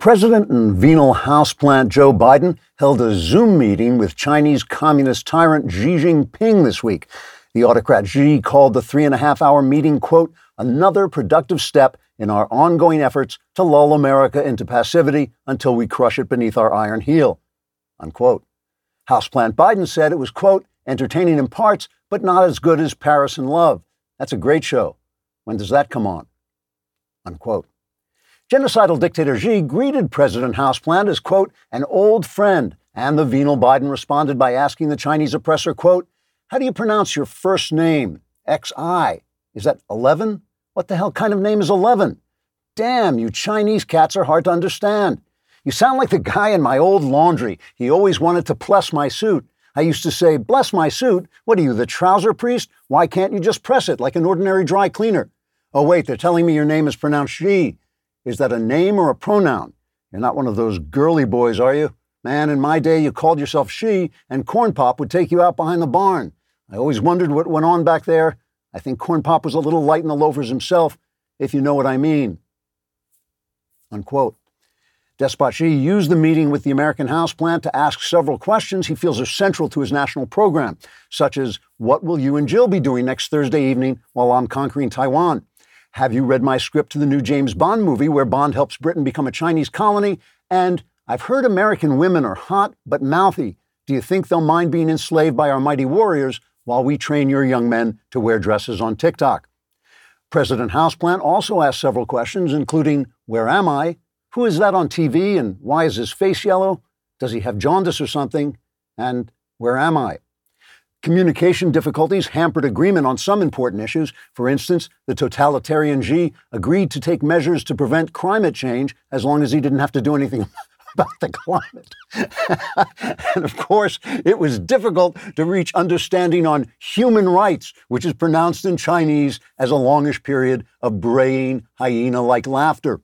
President and venal houseplant Joe Biden held a Zoom meeting with Chinese communist tyrant Xi Jinping this week. The autocrat Xi called the three and a half hour meeting, quote, another productive step in our ongoing efforts to lull America into passivity until we crush it beneath our iron heel, unquote. Houseplant Biden said it was, quote, entertaining in parts, but not as good as Paris in Love. That's a great show. When does that come on? Unquote. Genocidal dictator Xi greeted President Houseplant as, quote, an old friend, and the venal Biden responded by asking the Chinese oppressor, quote, how do you pronounce your first name? XI. Is that 11? What the hell kind of name is 11? Damn, you Chinese cats are hard to understand. You sound like the guy in my old laundry. He always wanted to bless my suit. I used to say, bless my suit. What are you, the trouser priest? Why can't you just press it like an ordinary dry cleaner? Oh, wait, they're telling me your name is pronounced Xi. Is that a name or a pronoun? You're not one of those girly boys, are you? Man, in my day, you called yourself she, and Corn Pop would take you out behind the barn. I always wondered what went on back there. I think Corn Pop was a little light in the loafers himself, if you know what I mean. Unquote. Despot Xi used the meeting with the American houseplant to ask several questions he feels are central to his national program, such as What will you and Jill be doing next Thursday evening while I'm conquering Taiwan? Have you read my script to the new James Bond movie where Bond helps Britain become a Chinese colony? And I've heard American women are hot but mouthy. Do you think they'll mind being enslaved by our mighty warriors while we train your young men to wear dresses on TikTok? President Houseplant also asked several questions, including Where am I? Who is that on TV and why is his face yellow? Does he have jaundice or something? And where am I? Communication difficulties hampered agreement on some important issues. For instance, the totalitarian Xi agreed to take measures to prevent climate change as long as he didn't have to do anything about the climate. and of course, it was difficult to reach understanding on human rights, which is pronounced in Chinese as a longish period of braying hyena like laughter.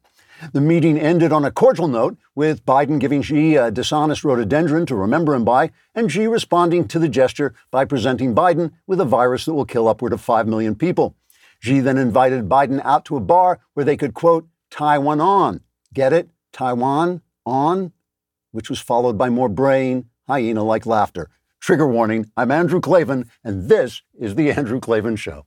The meeting ended on a cordial note, with Biden giving Xi a dishonest rhododendron to remember him by, and Xi responding to the gesture by presenting Biden with a virus that will kill upward of 5 million people. Xi then invited Biden out to a bar where they could, quote, Taiwan on. Get it? Taiwan on? Which was followed by more brain, hyena like laughter. Trigger warning I'm Andrew Klavan, and this is The Andrew Klavan Show.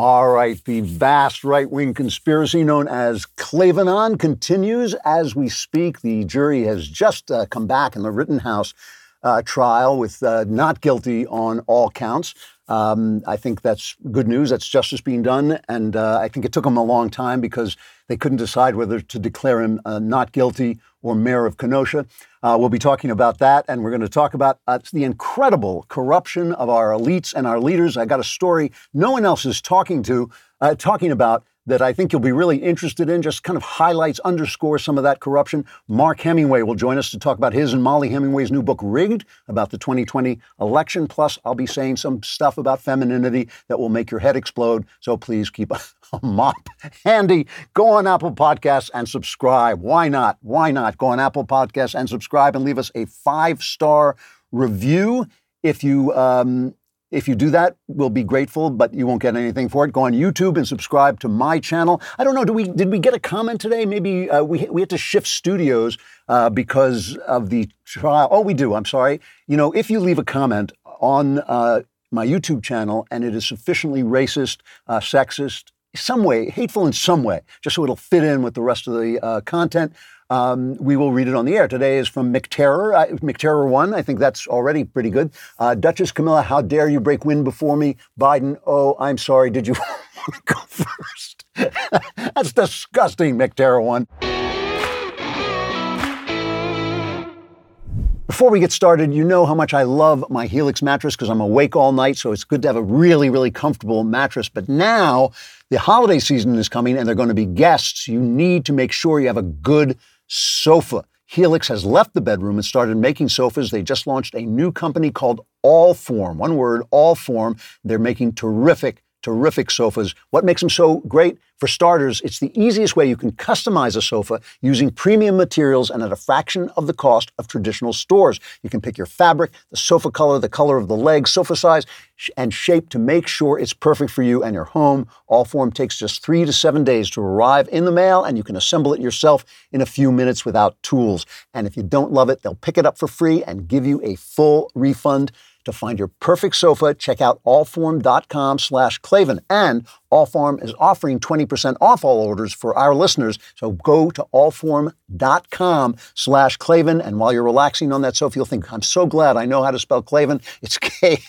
All right, the vast right wing conspiracy known as Klavanon continues as we speak. The jury has just uh, come back in the Rittenhouse uh, trial with uh, not guilty on all counts. Um, I think that's good news. That's justice being done. And uh, I think it took them a long time because they couldn't decide whether to declare him uh, not guilty or mayor of Kenosha. Uh, we'll be talking about that, and we're going to talk about uh, the incredible corruption of our elites and our leaders. I got a story no one else is talking to, uh, talking about that I think you'll be really interested in, just kind of highlights, underscore some of that corruption. Mark Hemingway will join us to talk about his and Mollie Hemingway's new book, Rigged, about the 2020 election. Plus, I'll be saying some stuff about femininity that will make your head explode. So please keep a, a mop handy. Go on Apple Podcasts and subscribe. Why not? Why not? Go on Apple Podcasts and subscribe and leave us a five star review. If you um, if you do that, we'll be grateful, but you won't get anything for it. Go on YouTube and subscribe to my channel. I don't know. Do we did we get a comment today? Maybe uh, we we had to shift studios uh, because of the trial. Oh, we do. I'm sorry. You know, if you leave a comment on uh, my YouTube channel and it is sufficiently racist, uh, sexist, some way, hateful in some way, just so it'll fit in with the rest of the uh, content. Um, we will read it on the air. Today is from McTerror, uh, McTerror 1. I think that's already pretty good. Uh, Duchess Camilla, how dare you break wind before me? Biden, oh, I'm sorry. Did you want to go first? that's disgusting, McTerror 1. Before we get started, you know how much I love my Helix mattress because I'm awake all night, so it's good to have a really, really comfortable mattress. But now the holiday season is coming and there are going to be guests. You need to make sure you have a good sofa. Helix has left the bedroom and started making sofas. They just launched a new company called Allform. One word, Allform. They're making terrific terrific sofas. What makes them so great? For starters, it's the easiest way you can customize a sofa using premium materials and at a fraction of the cost of traditional stores. You can pick your fabric, the sofa color, the color of the legs, sofa size, and shape to make sure it's perfect for you and your home. Allform takes just three to seven days to arrive in the mail, and you can assemble it yourself in a few minutes without tools. And if you don't love it, they'll pick it up for free and give you a full refund. To find your perfect sofa, check out allform.com slash Klavan. And Allform is offering 20% off all orders for our listeners. So go to allform.com slash Klavan. And while you're relaxing on that sofa, you'll think, I'm so glad I know how to spell Klavan. It's K-L-A-V-A-N.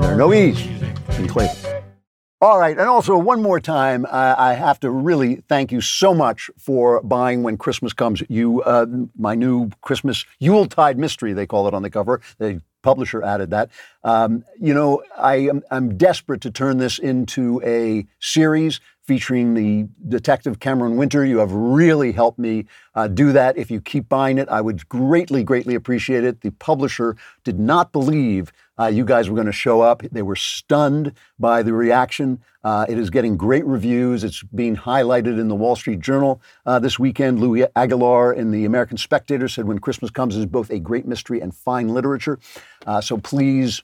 There are no E's in Klavan. All right, and also one more time, uh, I have to really thank you so much for buying when Christmas comes. You, uh, my new Christmas Yuletide mystery, they call it on the cover. The publisher added that. Um, you know, I am I'm desperate to turn this into a series featuring the detective Cameron Winter. You have really helped me uh, do that. If you keep buying it, I would greatly, greatly appreciate it. The publisher did not believe uh, you guys were going to show up. They were stunned by the reaction. Uh, it is getting great reviews. It's being highlighted in the Wall Street Journal uh, this weekend. Louis Aguilar in the American Spectator said, When Christmas Comes is both a great mystery and fine literature. Uh, so please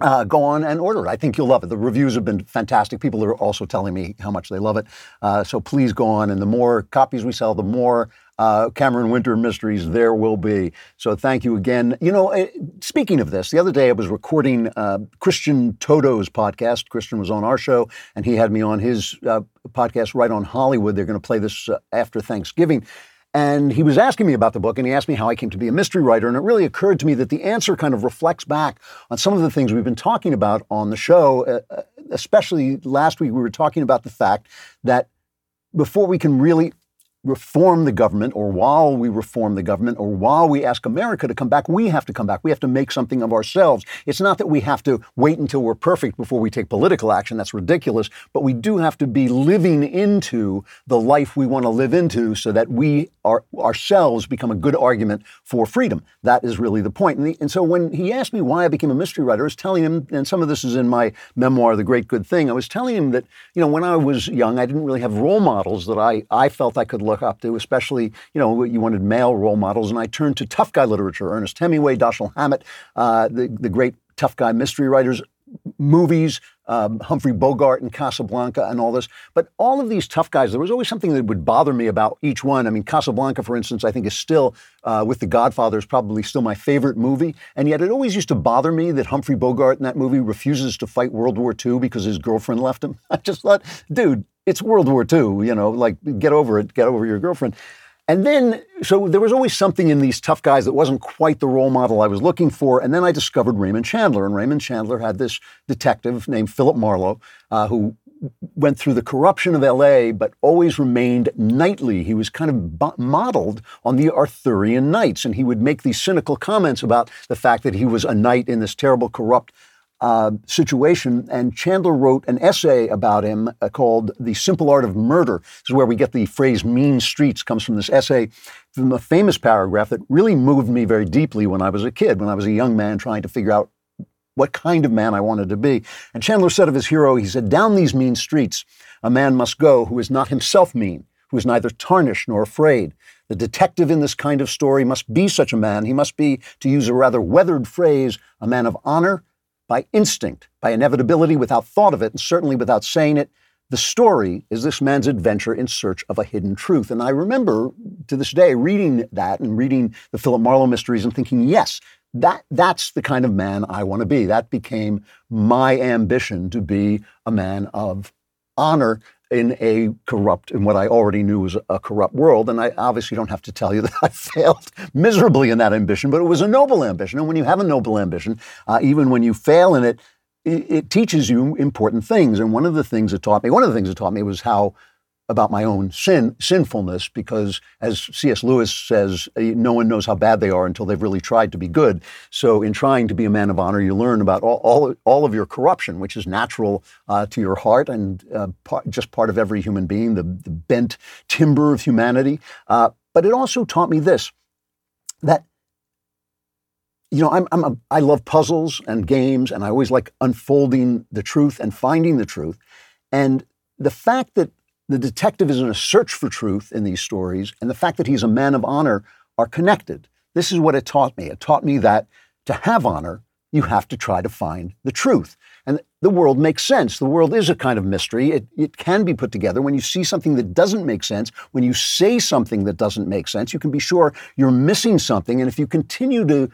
uh, go on and order it. I think you'll love it. The reviews have been fantastic. People are also telling me how much they love it. Uh, so please go on. And the more copies we sell, the more uh, Cameron Winter mysteries there will be. So thank you again. You know, uh, speaking of this, the other day I was recording uh, Christian Toto's podcast. Christian was on our show, and he had me on his uh, podcast right on Hollywood. They're going to play this after Thanksgiving. And he was asking me about the book, and he asked me how I came to be a mystery writer. And it really occurred to me that the answer kind of reflects back on some of the things we've been talking about on the show. Uh, uh especially last week, we were talking about the fact that before we can really reform the government or while we reform the government or while we ask America to come back, we have to come back. We have to make something of ourselves. It's not that we have to wait until we're perfect before we take political action. That's ridiculous. But we do have to be living into the life we want to live into so that we are, ourselves become a good argument for freedom. That is really the point. And, the, and so when he asked me why I became a mystery writer, I was telling him, and some of this is in my memoir, The Great Good Thing, I was telling him that, you know, when I was young, I didn't really have role models that I, I felt I could look look up to, especially, you know, you wanted male role models. And I turned to tough guy literature, Ernest Hemingway, Dashiell Hammett, uh, the, the great tough guy mystery writers, movies, um, Humphrey Bogart and Casablanca and all this. But all of these tough guys, there was always something that would bother me about each one. I mean, Casablanca, for instance, I think is still, uh, with The Godfather, is probably still my favorite movie. And yet it always used to bother me that Humphrey Bogart in that movie refuses to fight World War II because his girlfriend left him. I just thought, dude, it's World War II, you know, like get over it, get over your girlfriend. And then, so there was always something in these tough guys that wasn't quite the role model I was looking for. And then I discovered Raymond Chandler. And Raymond Chandler had this detective named Philip Marlowe, uh, who went through the corruption of LA, but always remained knightly. He was kind of modeled on the Arthurian knights. And he would make these cynical comments about the fact that he was a knight in this terrible, corrupt uh, situation. And Chandler wrote an essay about him uh, called The Simple Art of Murder. This is where we get the phrase mean streets, comes from this essay from a famous paragraph that really moved me very deeply when I was a kid, when I was a young man trying to figure out what kind of man I wanted to be. And Chandler said of his hero, he said, Down these mean streets, a man must go who is not himself mean, who is neither tarnished nor afraid. The detective in this kind of story must be such a man. He must be, to use a rather weathered phrase, a man of honor by instinct, by inevitability, without thought of it, and certainly without saying it. The story is this man's adventure in search of a hidden truth. And I remember to this day reading that and reading the Philip Marlowe mysteries and thinking, yes, that, that's the kind of man I want to be. That became my ambition to be a man of honor in a corrupt, in what I already knew was a corrupt world. And I obviously don't have to tell you that I failed miserably in that ambition, but it was a noble ambition. And when you have a noble ambition, uh, even when you fail in it, it, it teaches you important things. And one of the things it taught me, one of the things it taught me was how about my own sin sinfulness because as C.S. Lewis says eh, no one knows how bad they are until they've really tried to be good so in trying to be a man of honor you learn about all, all, all of your corruption which is natural uh, to your heart and uh, part, just part of every human being the, the bent timber of humanity uh, But it also taught me this that you know, I'm, I'm a, I love puzzles and games, and I always like unfolding the truth and finding the truth. And the fact that the detective is in a search for truth in these stories, and the fact that he's a man of honor are connected. This is what it taught me. It taught me that to have honor, you have to try to find the truth. And the world makes sense. The world is a kind of mystery. It, it can be put together. When you see something that doesn't make sense, when you say something that doesn't make sense, you can be sure you're missing something. And if you continue to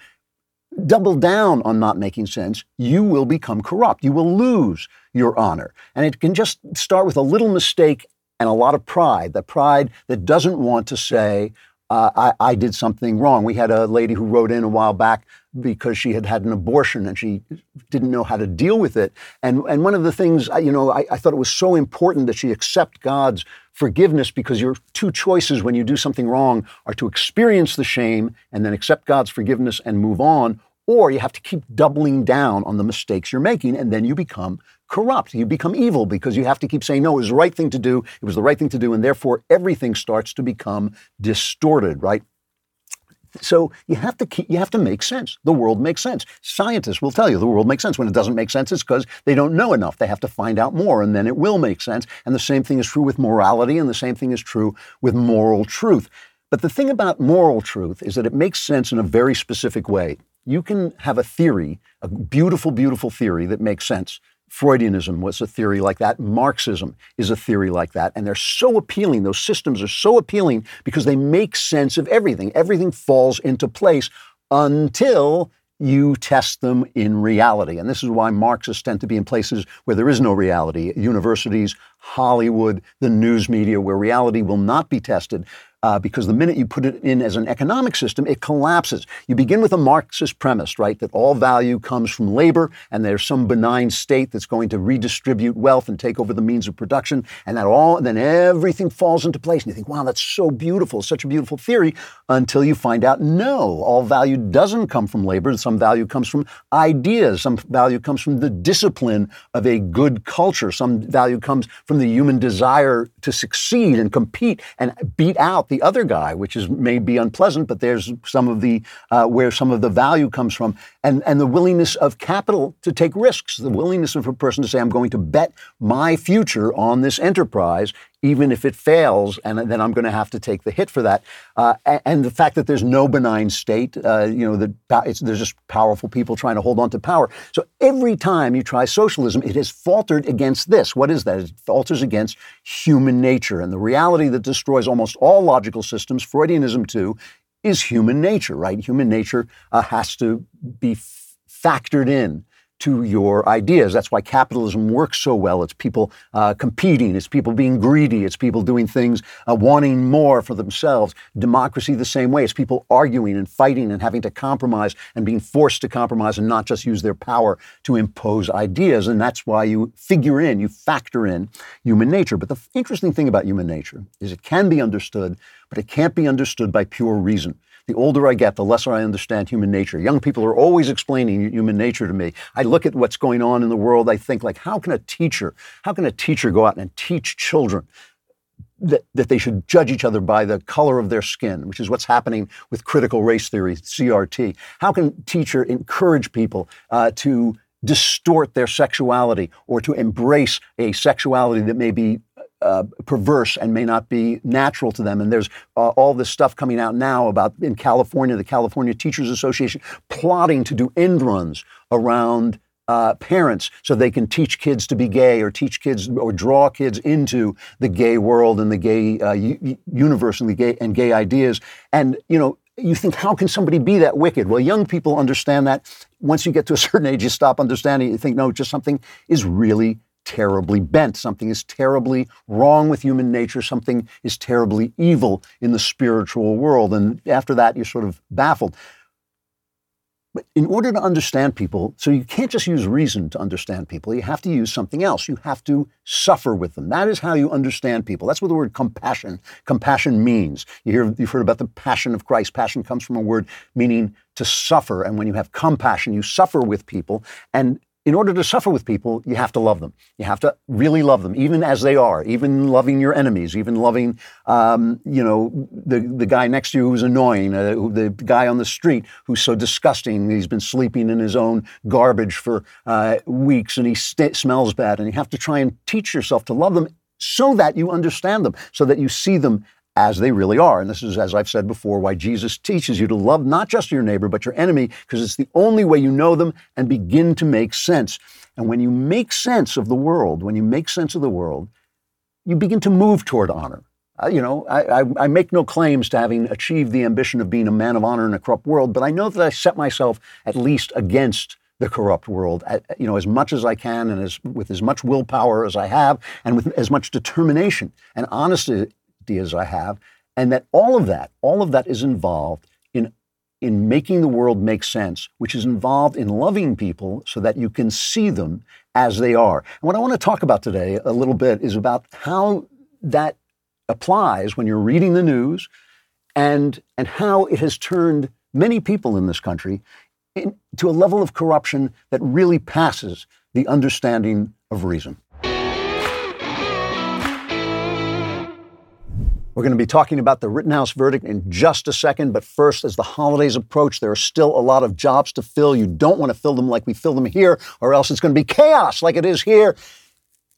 double down on not making sense, you will become corrupt. You will lose your honor. And it can just start with a little mistake and a lot of pride, the pride that doesn't want to say, uh, I, I, did something wrong. We had a lady who wrote in a while back because she had had an abortion and she didn't know how to deal with it. And, and one of the things, you know, I, I thought it was so important that she accept God's forgiveness because your two choices when you do something wrong are to experience the shame and then accept God's forgiveness and move on, or you have to keep doubling down on the mistakes you're making, and then you become corrupt. You become evil because you have to keep saying, no, it was the right thing to do. It was the right thing to do. And therefore, everything starts to become distorted, right? So you have to keep, you have to make sense. The world makes sense. Scientists will tell you the world makes sense. When it doesn't make sense, it's because they don't know enough. They have to find out more, and then it will make sense. And the same thing is true with morality, and the same thing is true with moral truth. But the thing about moral truth is that it makes sense in a very specific way you can have a theory, a beautiful, beautiful theory that makes sense. Freudianism was a theory like that. Marxism is a theory like that. And they're so appealing. Those systems are so appealing because they make sense of everything. Everything falls into place until you test them in reality. And this is why Marxists tend to be in places where there is no reality universities, Hollywood, the news media, where reality will not be tested uh, because the minute you put it in as an economic system, it collapses. You begin with a Marxist premise, right, that all value comes from labor and there's some benign state that's going to redistribute wealth and take over the means of production, and that all, then everything falls into place. And you think, wow, that's so beautiful, such a beautiful theory, until you find out, no, all value doesn't come from labor. Some value comes from ideas. Some value comes from the discipline of a good culture. Some value comes from the human desire to succeed and compete and beat out the other guy, which is may be unpleasant, but there's some of the uh, where some of the value comes from, and and the willingness of capital to take risks, the willingness of a person to say, I'm going to bet my future on this enterprise, even if it fails, and then I'm going to have to take the hit for that. Uh, and the fact that there's no benign state, uh, you know, the, there's just powerful people trying to hold on to power. So every time you try socialism, it has faltered against this. What is that? It falters against human nature. And the reality that destroys almost all logical systems, Freudianism too, is human nature, right? Human nature uh, has to be f- factored in to your ideas. That's why capitalism works so well. It's people uh, competing, it's people being greedy, it's people doing things, uh, wanting more for themselves. Democracy, the same way. It's people arguing and fighting and having to compromise and being forced to compromise and not just use their power to impose ideas. And that's why you figure in, you factor in human nature. But the interesting thing about human nature is it can be understood, but it can't be understood by pure reason. The older I get, the lesser I understand human nature. Young people are always explaining human nature to me. I look at what's going on in the world. I think like, how can a teacher, how can a teacher go out and teach children that, that they should judge each other by the color of their skin, which is what's happening with critical race theory, CRT. How can teacher encourage people uh, to distort their sexuality or to embrace a sexuality that may be uh, perverse and may not be natural to them. And there's uh, all this stuff coming out now about in California, the California Teachers Association plotting to do end runs around uh, parents so they can teach kids to be gay or teach kids or draw kids into the gay world and the gay uh, u- universe and the gay and gay ideas. And you know, you think, how can somebody be that wicked? Well, young people understand that. Once you get to a certain age, you stop understanding. You think, no, just something is really terribly bent. Something is terribly wrong with human nature. Something is terribly evil in the spiritual world. And after that, you're sort of baffled. But in order to understand people, so you can't just use reason to understand people, you have to use something else. You have to suffer with them. That is how you understand people. That's what the word compassion, compassion means. You hear, you've heard about the passion of Christ. Passion comes from a word meaning to suffer. And when you have compassion, you suffer with people. And in order to suffer with people, you have to love them. You have to really love them, even as they are, even loving your enemies, even loving, um, you know, the, the guy next to you who's annoying, uh, the guy on the street who's so disgusting. He's been sleeping in his own garbage for uh, weeks and he st- smells bad. And you have to try and teach yourself to love them so that you understand them, so that you see them as they really are. And this is, as I've said before, why Jesus teaches you to love not just your neighbor, but your enemy, because it's the only way you know them and begin to make sense. And when you make sense of the world, when you make sense of the world, you begin to move toward honor. Uh, you know, I, I, I, make no claims to having achieved the ambition of being a man of honor in a corrupt world, but I know that I set myself at least against the corrupt world, you know, as much as I can and as, with as much willpower as I have and with as much determination and honesty as I have, and that all of that, all of that is involved in in making the world make sense, which is involved in loving people so that you can see them as they are. And what I want to talk about today a little bit is about how that applies when you're reading the news and and how it has turned many people in this country to a level of corruption that really passes the understanding of reason. We're going to be talking about the Rittenhouse verdict in just a second, but first, as the holidays approach, there are still a lot of jobs to fill. You don't want to fill them like we fill them here, or else it's going to be chaos like it is here.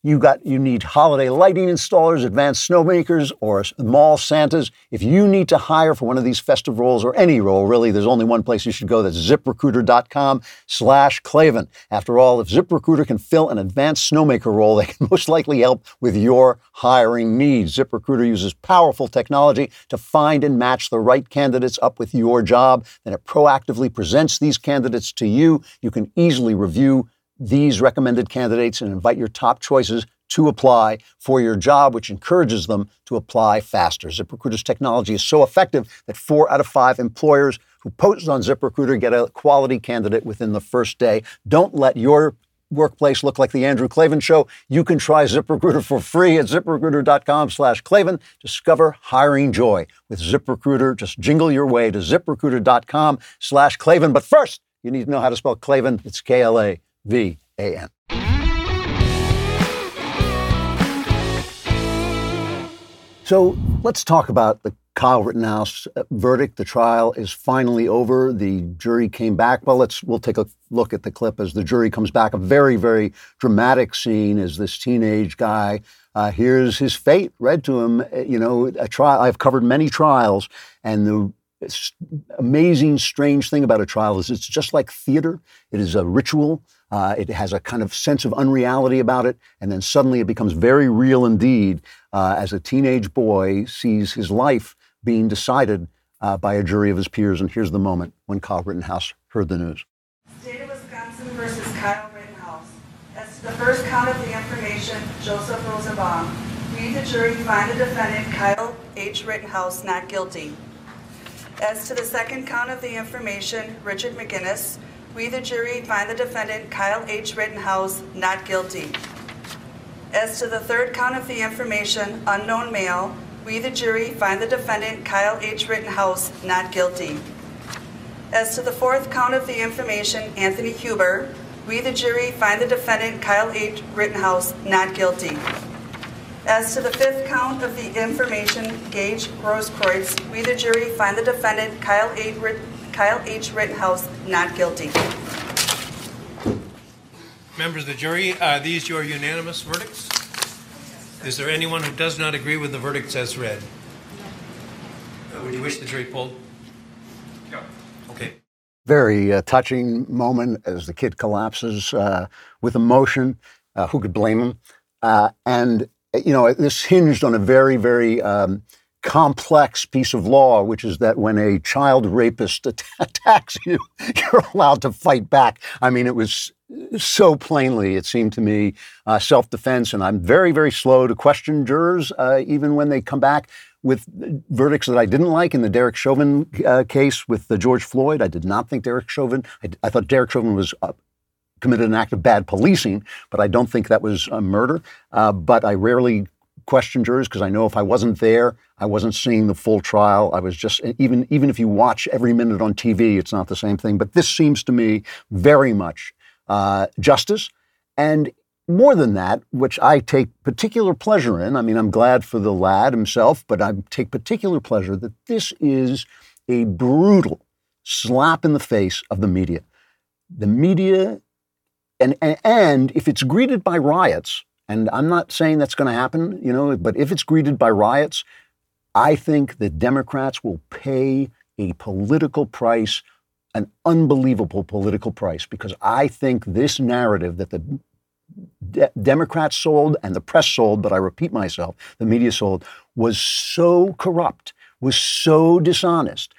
You got you need holiday lighting installers, advanced snowmakers, or mall Santas. If you need to hire for one of these festive roles or any role, really, there's only one place you should go. That's ziprecruiter.com slash Klavan. After all, if ZipRecruiter can fill an advanced snowmaker role, they can most likely help with your hiring needs. ZipRecruiter uses powerful technology to find and match the right candidates up with your job. Then it proactively presents these candidates to you. You can easily review these recommended candidates and invite your top choices to apply for your job, which encourages them to apply faster. ZipRecruiter's technology is so effective that four out of five employers who post on ZipRecruiter get a quality candidate within the first day. Don't let your workplace look like the Andrew Klavan show. You can try ZipRecruiter for free at ziprecruiter.com slash Klavan. Discover hiring joy with ZipRecruiter. Just jingle your way to ziprecruiter.com slash Klavan. But first, you need to know how to spell Klavan. It's K-L-A. V A N. So let's talk about the Kyle Rittenhouse uh, verdict. The trial is finally over. The jury came back. Well, let's we'll take a look at the clip as the jury comes back. A very very dramatic scene as this teenage guy uh, hears his fate read to him. Uh, you know, a trial. I've covered many trials, and the amazing, strange thing about a trial is it's just like theater. It is a ritual. Uh, it has a kind of sense of unreality about it, and then suddenly it becomes very real indeed uh, as a teenage boy sees his life being decided uh, by a jury of his peers. And here's the moment when Kyle Rittenhouse heard the news. State of Wisconsin versus Kyle Rittenhouse. As to the first count of the information, Joseph Rosenbaum. We, the jury, find the defendant, Kyle H. Rittenhouse, not guilty. As to the second count of the information, Richard McGinnis, we, the jury, find the defendant, Kyle H. Rittenhouse, not guilty. As to the third count of the information, unknown male, we, the jury, find the defendant, Kyle H. Rittenhouse, not guilty. As to the fourth count of the information, Anthony Huber, we, the jury, find the defendant, Kyle H. Rittenhouse, not guilty. As to the fifth count of the information, Gage Grosskreutz, we, the jury, find the defendant, Kyle H. Kyle H. Rittenhouse not guilty. Members of the jury, are these your unanimous verdicts? Is there anyone who does not agree with the verdicts as read? Uh, would you wish the jury pulled? No. Okay. Very uh, touching moment as the kid collapses uh, with emotion. Uh, who could blame him? Uh, and, you know, this hinged on a very, very um, complex piece of law, which is that when a child rapist attacks you, you're allowed to fight back. I mean, it was so plainly, it seemed to me, uh, self defense. And I'm very, very slow to question jurors, uh, even when they come back with verdicts that I didn't like in the Derek Chauvin uh, case with the George Floyd. I did not think Derek Chauvin, I, I thought Derek Chauvin was uh, committed an act of bad policing, but I don't think that was a murder. Uh, but I rarely question jurors because I know if I wasn't there, I wasn't seeing the full trial. I was just even even if you watch every minute on TV, it's not the same thing. But this seems to me very much uh, justice. And more than that, which I take particular pleasure in, I mean, I'm glad for the lad himself, but I take particular pleasure that this is a brutal slap in the face of the media. The media, and, and, and if it's greeted by riots, and I'm not saying that's going to happen, you know, but if it's greeted by riots, I think the Democrats will pay a political price, an unbelievable political price, because I think this narrative that the De- Democrats sold and the press sold, but I repeat myself, the media sold, was so corrupt, was so dishonest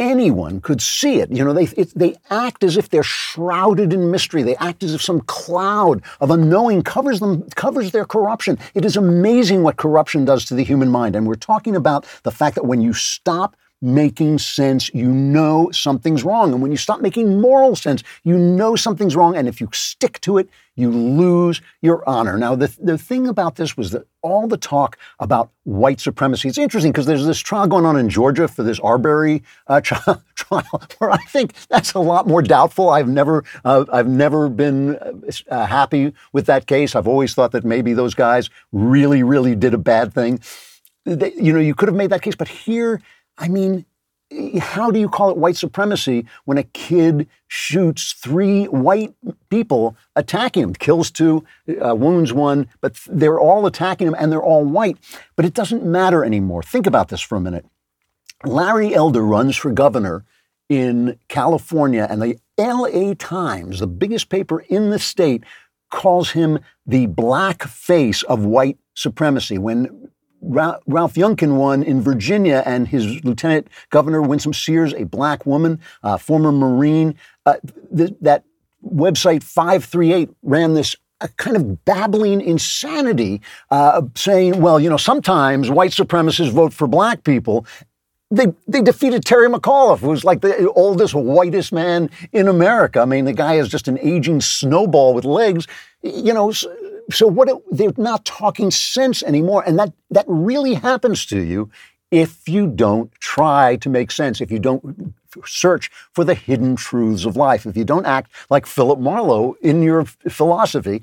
anyone could see it. You know, they, it, they act as if they're shrouded in mystery. They act as if some cloud of unknowing covers them, covers their corruption. It is amazing what corruption does to the human mind. And we're talking about the fact that when you stop making sense, you know something's wrong. And when you stop making moral sense, you know something's wrong. And if you stick to it, you lose your honor. Now, the, the thing about this was that all the talk about white supremacy, it's interesting because there's this trial going on in Georgia for this Arbery uh, trial, trial, where I think that's a lot more doubtful. I've never, uh, I've never been uh, happy with that case. I've always thought that maybe those guys really, really did a bad thing. They, you know, you could have made that case, but here, I mean, how do you call it white supremacy when a kid shoots three white people attacking him, kills two, uh, wounds one, but they're all attacking him and they're all white. But it doesn't matter anymore. Think about this for a minute. Larry Elder runs for governor in California, and the LA Times, the biggest paper in the state, calls him the black face of white supremacy. When Ralph Youngkin won in Virginia, and his lieutenant governor, Winsome Sears, a black woman, uh, former Marine. Uh, th- that website 538 ran this a kind of babbling insanity, uh, saying, well, you know, sometimes white supremacists vote for black people. They, they defeated Terry McAuliffe, who's like the oldest, whitest man in America. I mean, the guy is just an aging snowball with legs. You know, so what it, they're not talking sense anymore, and that that really happens to you if you don't try to make sense, if you don't search for the hidden truths of life, if you don't act like Philip Marlowe in your philosophy,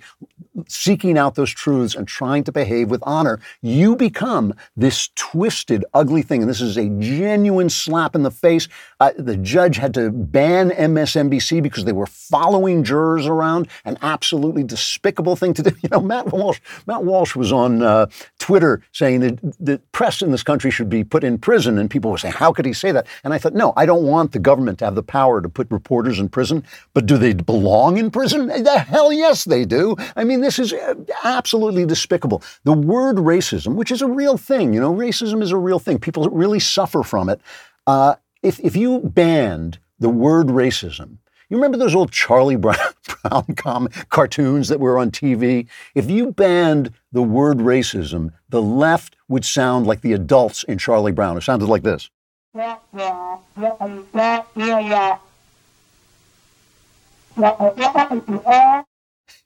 seeking out those truths and trying to behave with honor, you become this twisted, ugly thing. And this is a genuine slap in the face. Uh, the judge had to ban MSNBC because they were following jurors around, an absolutely despicable thing to do. You know, Matt Walsh, Matt Walsh was on uh, Twitter saying that the press in this country should be put in prison. And people were saying, how could he say that? And I thought, no, I don't want the government to have the power to put reporters in prison, but do they belong in prison? The hell yes, they do. I mean, this is uh, absolutely despicable. The word racism, which is a real thing, you know, racism is a real thing. People really suffer from it. Uh, if, if you banned the word racism, you remember those old Charlie Brown, Brown cartoons that were on TV? If you banned the word racism, the left would sound like the adults in Charlie Brown. It sounded like this.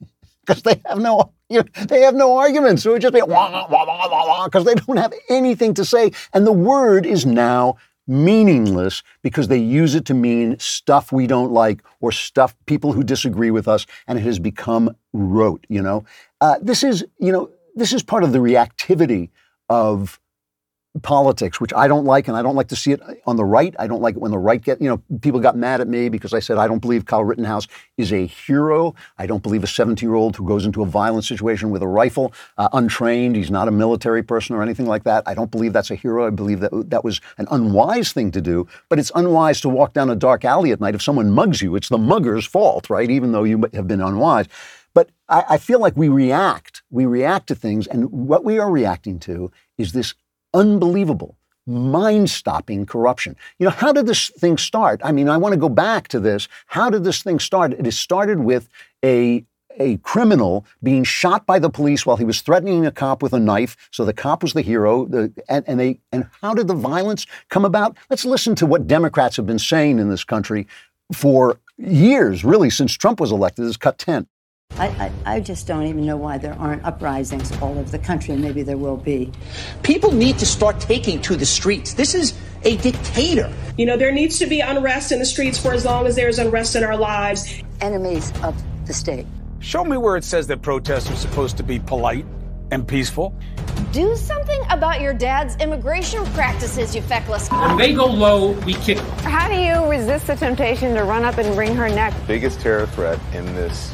because they have no they have no arguments. So it would just be wah, wah, wah, wah, wah, because they don't have anything to say. And the word is now meaningless because they use it to mean stuff we don't like or stuff people who disagree with us, and it has become rote. You know, uh, this is you know this is part of the reactivity of politics, which I don't like, and I don't like to see it on the right. I don't like it when the right get, you know, people got mad at me because I said I don't believe Kyle Rittenhouse is a hero. I don't believe a 17 year old who goes into a violent situation with a rifle, uh, untrained, he's not a military person or anything like that. I don't believe that's a hero. I believe that that was an unwise thing to do, but it's unwise to walk down a dark alley at night. If someone mugs you, it's the mugger's fault, right? Even though you have been unwise. But I, I feel like we react. We react to things, and what we are reacting to is this unbelievable, mind stopping corruption. You know, how did this thing start? I mean, I want to go back to this. How did this thing start? It started with a a criminal being shot by the police while he was threatening a cop with a knife. So the cop was the hero. The, and, and, they and how did the violence come about? Let's listen to what Democrats have been saying in this country for years, really, since Trump was elected. This is cut 10. I, I, I, just don't even know why there aren't uprisings all over the country, and maybe there will be. People need to start taking to the streets. This is a dictator. You know, there needs to be unrest in the streets for as long as there's unrest in our lives. Enemies of the state. Show me where it says that protests are supposed to be polite and peaceful. Do something about your dad's immigration practices, you feckless. When they go low, we kick them. How do you resist the temptation to run up and wring her neck? Biggest terror threat in this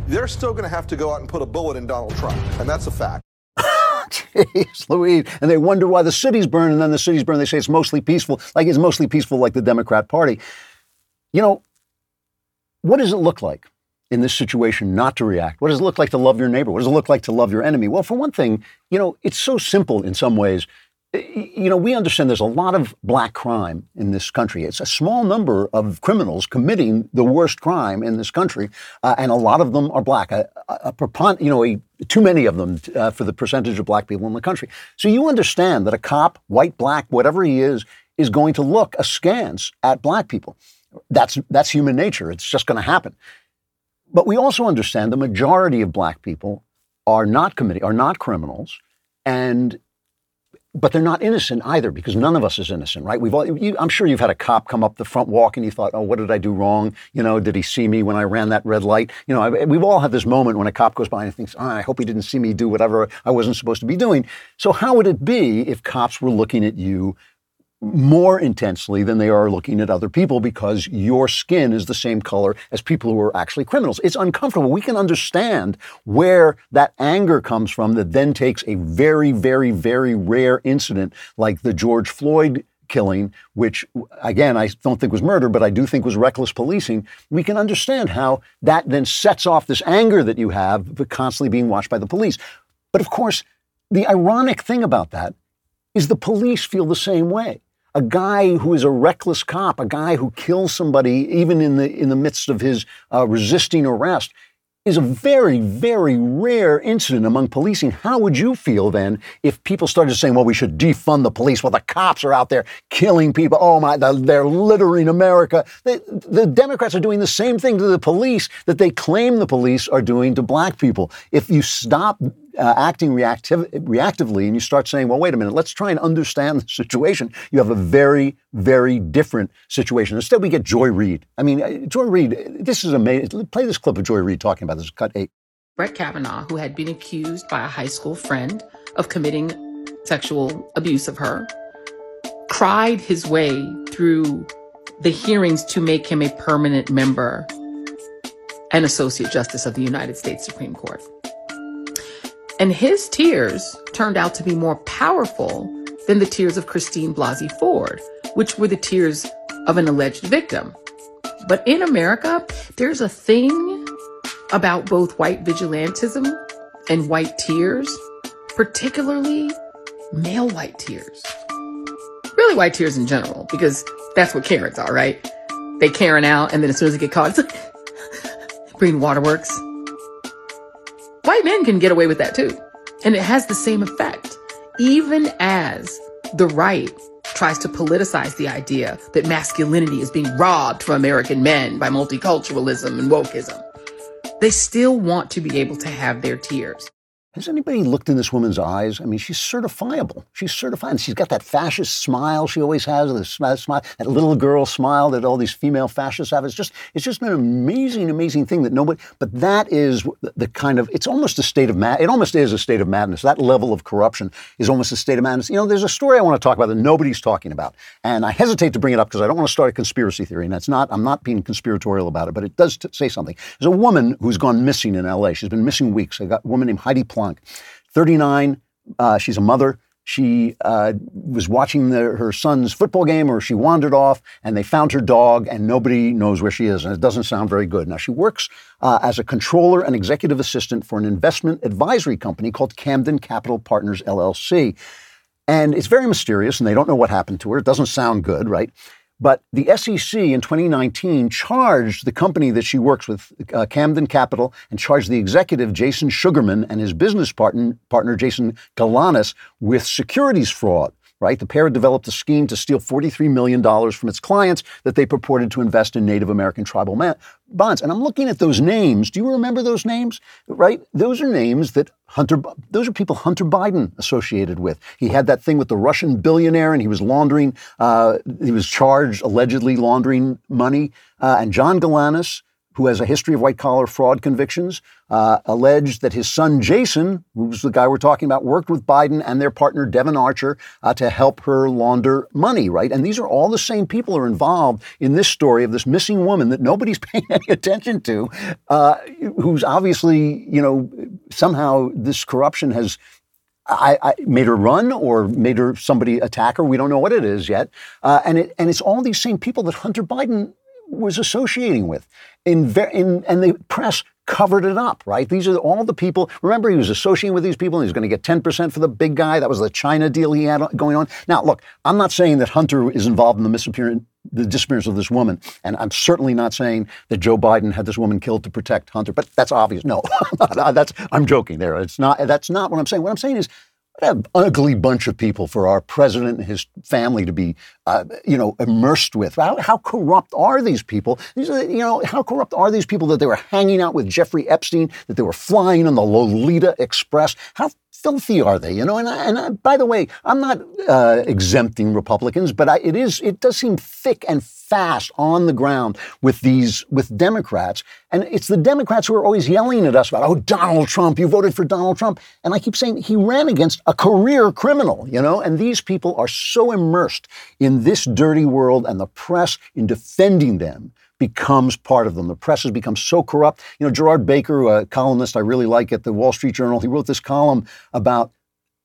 They're still going to have to go out and put a bullet in Donald Trump, and that's a fact. Jeez Louise. And they wonder why the cities burn, and then the cities burn. They say it's mostly peaceful, like it's mostly peaceful, like the Democrat Party. You know, what does it look like in this situation not to react? What does it look like to love your neighbor? What does it look like to love your enemy? Well, for one thing, you know, it's so simple in some ways. You know, we understand there's a lot of black crime in this country. It's a small number of criminals committing the worst crime in this country, uh, and a lot of them are black. A, a, a you know, a, too many of them uh, for the percentage of black people in the country. So you understand that a cop, white, black, whatever he is, is going to look askance at black people. That's that's human nature. It's just going to happen. But we also understand the majority of black people are not committing, are not criminals, and but they're not innocent either because none of us is innocent, right? We've all, you, I'm sure you've had a cop come up the front walk and you thought, oh, what did I do wrong? You know, did he see me when I ran that red light? You know, I, we've all had this moment when a cop goes by and thinks, oh, I hope he didn't see me do whatever I wasn't supposed to be doing. So how would it be if cops were looking at you more intensely than they are looking at other people because your skin is the same color as people who are actually criminals. It's uncomfortable. We can understand where that anger comes from that then takes a very, very, very rare incident like the George Floyd killing, which again, I don't think was murder, but I do think was reckless policing. We can understand how that then sets off this anger that you have constantly being watched by the police. But of course, the ironic thing about that is the police feel the same way a guy who is a reckless cop, a guy who kills somebody even in the in the midst of his uh, resisting arrest, is a very, very rare incident among policing. How would you feel then if people started saying, well, we should defund the police? Well, the cops are out there killing people. Oh my, they're littering America. They, the Democrats are doing the same thing to the police that they claim the police are doing to black people. If you stop uh, acting reactive, reactively and you start saying, well, wait a minute, let's try and understand the situation, you have a very, very different situation. Instead, we get Joy Reid. I mean, uh, Joy Reid, this is amazing. Play this clip of Joy Reid talking about this, cut eight. Brett Kavanaugh, who had been accused by a high school friend of committing sexual abuse of her, cried his way through the hearings to make him a permanent member and Associate Justice of the United States Supreme Court. And his tears turned out to be more powerful than the tears of Christine Blasey Ford, which were the tears of an alleged victim. But in America, there's a thing about both white vigilantism and white tears, particularly male white tears. Really white tears in general, because that's what Karens are, right? They Karen out, and then as soon as they get caught, it's like, Green Waterworks. White men can get away with that too. And it has the same effect. Even as the right tries to politicize the idea that masculinity is being robbed from American men by multiculturalism and wokeism, they still want to be able to have their tears. Has anybody looked in this woman's eyes? I mean, she's certifiable. She's certified. She's got that fascist smile she always has, the smile, that little girl smile that all these female fascists have. It's just, it's just an amazing, amazing thing that nobody. But that is the kind of. It's almost a state of mad. It almost is a state of madness. That level of corruption is almost a state of madness. You know, there's a story I want to talk about that nobody's talking about, and I hesitate to bring it up because I don't want to start a conspiracy theory. And that's not. I'm not being conspiratorial about it, but it does t- say something. There's a woman who's gone missing in L.A. She's been missing weeks. A woman named Heidi. Planck 39, uh, she's a mother. She uh, was watching the, her son's football game, or she wandered off, and they found her dog, and nobody knows where she is, and it doesn't sound very good. Now, she works uh, as a controller and executive assistant for an investment advisory company called Camden Capital Partners LLC. And it's very mysterious, and they don't know what happened to her. It doesn't sound good, right? But the SEC in 2019 charged the company that she works with, uh, Camden Capital, and charged the executive, Jason Sugarman, and his business partner, partner Jason Galanis, with securities fraud right? The pair had developed a scheme to steal $43 million from its clients that they purported to invest in Native American tribal ma- bonds. And I'm looking at those names. Do you remember those names? Right? Those are names that Hunter, those are people Hunter Biden associated with. He had that thing with the Russian billionaire and he was laundering, uh, he was charged allegedly laundering money. Uh, and John Galanis, who has a history of white collar fraud convictions, uh, alleged that his son Jason, who's the guy we're talking about, worked with Biden and their partner Devon Archer uh, to help her launder money, right? And these are all the same people are involved in this story of this missing woman that nobody's paying any attention to, uh, who's obviously, you know, somehow this corruption has I, I, made her run or made her somebody attack her. We don't know what it is yet. Uh, and it, and it's all these same people that Hunter Biden was associating with. In, in and the press covered it up, right? These are all the people. Remember, he was associating with these people and he's going to get 10% for the big guy. That was the China deal he had going on. Now, look, I'm not saying that Hunter is involved in the disappearance, the disappearance of this woman. And I'm certainly not saying that Joe Biden had this woman killed to protect Hunter, but that's obvious. No, that's, I'm joking there. It's not, that's not what I'm saying. What I'm saying is what an ugly bunch of people for our president and his family to be, uh, you know, immersed with. How, how, corrupt are these people? These are, you know, how corrupt are these people that they were hanging out with Jeffrey Epstein, that they were flying on the Lolita Express? How filthy are they? You know, and, I, and I, by the way, I'm not uh, exempting Republicans, but I, it is it does seem thick and fast on the ground with these with Democrats, and it's the Democrats who are always yelling at us about, oh, Donald Trump, you voted for Donald Trump, and I keep saying he ran against a career criminal, you know, and these people are so immersed in this dirty world and the press in defending them becomes part of them. The press has become so corrupt. You know, Gerard Baker, a columnist I really like at the Wall Street Journal, he wrote this column about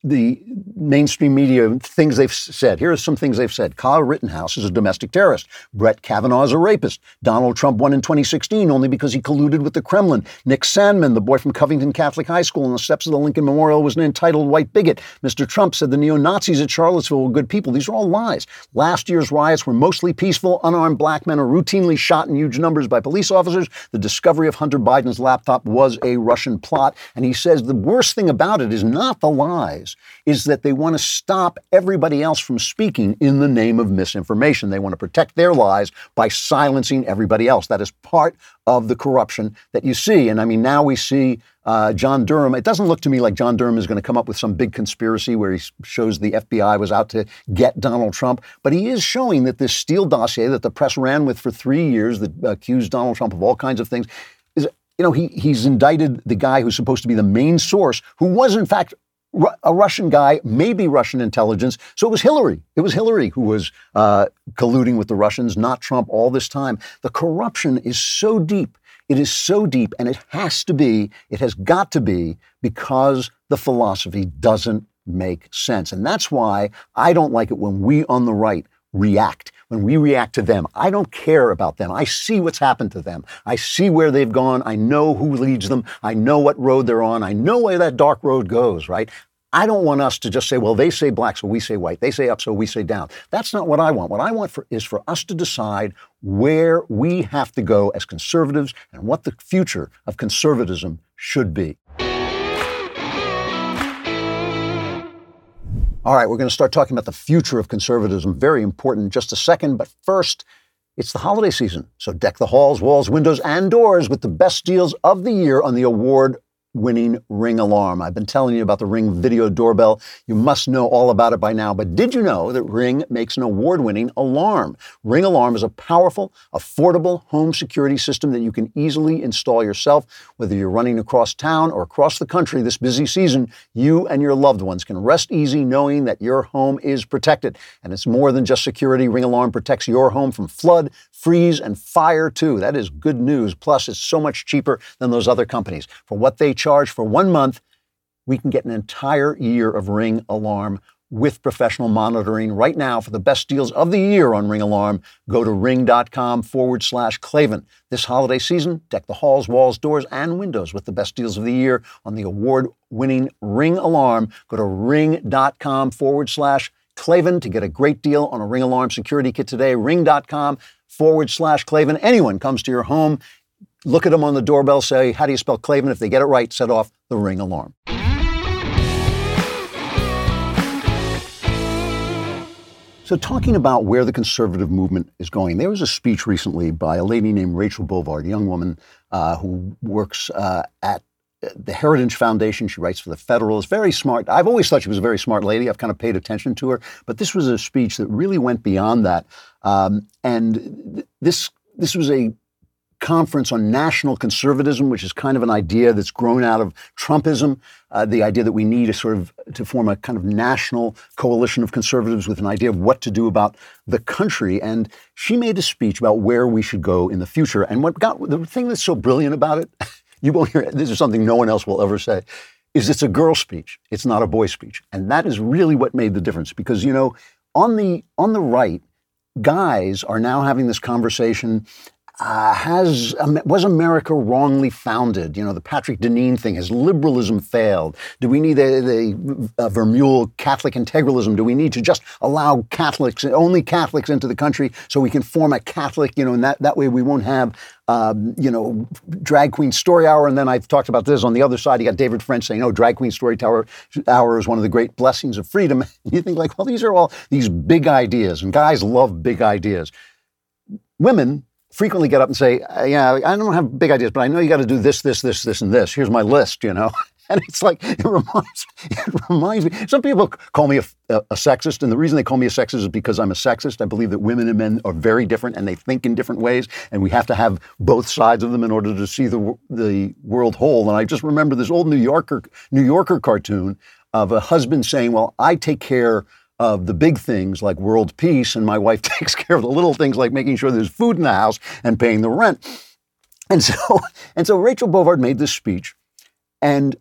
the mainstream media things they've said. Here are some things they've said. Kyle Rittenhouse is a domestic terrorist. Brett Kavanaugh is a rapist. Donald Trump won in 2016 only because he colluded with the Kremlin. Nick Sandmann, the boy from Covington Catholic High School on the steps of the Lincoln Memorial, was an entitled white bigot. Mr. Trump said the neo Nazis at Charlottesville were good people. These are all lies. Last year's riots were mostly peaceful. Unarmed black men are routinely shot in huge numbers by police officers. The discovery of Hunter Biden's laptop was a Russian plot. And he says the worst thing about it is not the lies is that they want to stop everybody else from speaking in the name of misinformation. They want to protect their lies by silencing everybody else. That is part of the corruption that you see. And I mean, now we see uh, John Durham. It doesn't look to me like John Durham is going to come up with some big conspiracy where he shows the FBI was out to get Donald Trump. But he is showing that this Steele dossier that the press ran with for three years that accused Donald Trump of all kinds of things is you know, he, he's indicted the guy who's supposed to be the main source, who was in fact a Russian guy, maybe Russian intelligence. So it was Hillary. It was Hillary who was uh, colluding with the Russians, not Trump, all this time. The corruption is so deep. It is so deep, and it has to be, it has got to be, because the philosophy doesn't make sense. And that's why I don't like it when we on the right react when we react to them. I don't care about them. I see what's happened to them. I see where they've gone. I know who leads them. I know what road they're on. I know where that dark road goes, right? I don't want us to just say, well, they say black, so we say white. They say up, so we say down. That's not what I want. What I want for, is for us to decide where we have to go as conservatives and what the future of conservatism should be. All right, we're going to start talking about the future of conservatism. Very important in just a second. But first, it's the holiday season. So deck the halls, walls, windows, and doors with the best deals of the year on the award winning Ring alarm. I've been telling you about the Ring video doorbell. You must know all about it by now, but did you know that Ring makes an award winning alarm? Ring Alarm is a powerful, affordable home security system that you can easily install yourself. Whether you're running across town or across the country this busy season, you and your loved ones can rest easy knowing that your home is protected. And it's more than just security. Ring Alarm protects your home from flood, freeze, and fire too. That is good news. Plus, it's so much cheaper than those other companies. For what they charge for one month, we can get an entire year of Ring Alarm with professional monitoring right now for the best deals of the year on Ring Alarm. Go to ring.com forward slash Klavan. This holiday season, deck the halls, walls, doors, and windows with the best deals of the year on the award winning Ring Alarm. Go to ring.com forward slash Klavan to get a great deal on a Ring Alarm security kit today. Ring.com forward slash Klavan. Anyone comes to your home, look at them on the doorbell, say, How do you spell Klavan? If they get it right, set off the Ring alarm. So, talking about where the conservative movement is going, there was a speech recently by a lady named Rachel Bovard, a young woman uh, who works uh, at the Heritage Foundation. She writes for the Federalist. Very smart. I've always thought she was a very smart lady. I've kind of paid attention to her, but this was a speech that really went beyond that. Um, and th- this this was a conference on national conservatism, which is kind of an idea that's grown out of Trumpism, uh, the idea that we need a sort of to form a kind of national coalition of conservatives with an idea of what to do about the country. And she made a speech about where we should go in the future. And what got the thing that's so brilliant about it, you won't hear this is something no one else will ever say, is it's a girl speech. It's not a boy speech. And that is really what made the difference. Because, you know, on the on the right, guys are now having this conversation uh, has was America wrongly founded? You know, the Patrick Deneen thing. Has liberalism failed? Do we need the, the uh, Vermeule Catholic integralism? Do we need to just allow Catholics, only Catholics, into the country so we can form a Catholic? You know, and that that way we won't have. Um, you know, drag queen story hour, and then I've talked about this on the other side. You got David French saying, "Oh, drag queen story hour, hour is one of the great blessings of freedom." you think like, well, these are all these big ideas, and guys love big ideas. Women frequently get up and say, uh, "Yeah, I don't have big ideas, but I know you got to do this, this, this, this, and this. Here's my list," you know. And it's like it reminds it reminds me. Some people call me a, a, a, sexist, and the reason they call me a sexist is because I'm a sexist. I believe that women and men are very different, and they think in different ways, and we have to have both sides of them in order to see the the world whole. And I just remember this old New Yorker New Yorker cartoon of a husband saying, "Well, I take care." Of the big things like world peace, and my wife takes care of the little things like making sure there's food in the house and paying the rent. And so, and so Rachel Bovard made this speech, and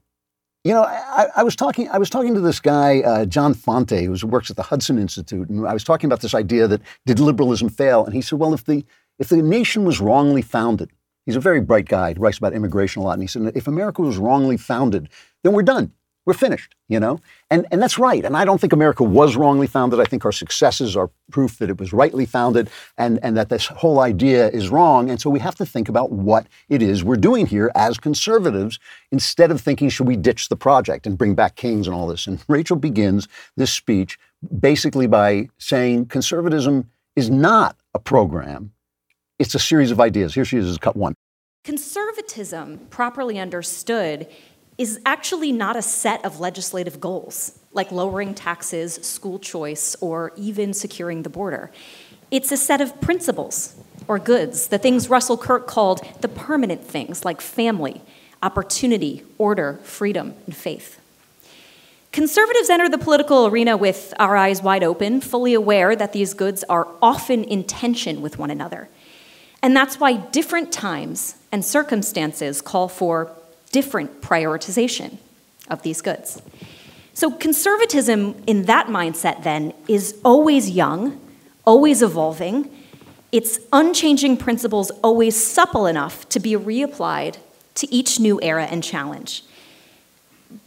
you know, I, I was talking. I was talking to this guy, uh, John Fonte, who works at the Hudson Institute, and I was talking about this idea that did liberalism fail? And he said, well, if the if the nation was wrongly founded, he's a very bright guy. He writes about immigration a lot, and he said, if America was wrongly founded, then we're done we're finished, you know? And, and that's right. And I don't think America was wrongly founded. I think our successes are proof that it was rightly founded and, and that this whole idea is wrong. And so we have to think about what it is we're doing here as conservatives instead of thinking, should we ditch the project and bring back kings and all this? And Rachel begins this speech basically by saying conservatism is not a program, it's a series of ideas. Here she is, cut one. Conservatism, properly understood, is actually not a set of legislative goals, like lowering taxes, school choice, or even securing the border. It's a set of principles or goods, the things Russell Kirk called the permanent things, like family, opportunity, order, freedom, and faith. Conservatives enter the political arena with our eyes wide open, fully aware that these goods are often in tension with one another. And that's why different times and circumstances call for different prioritization of these goods. So, conservatism in that mindset then is always young, always evolving. Its unchanging principles always supple enough to be reapplied to each new era and challenge.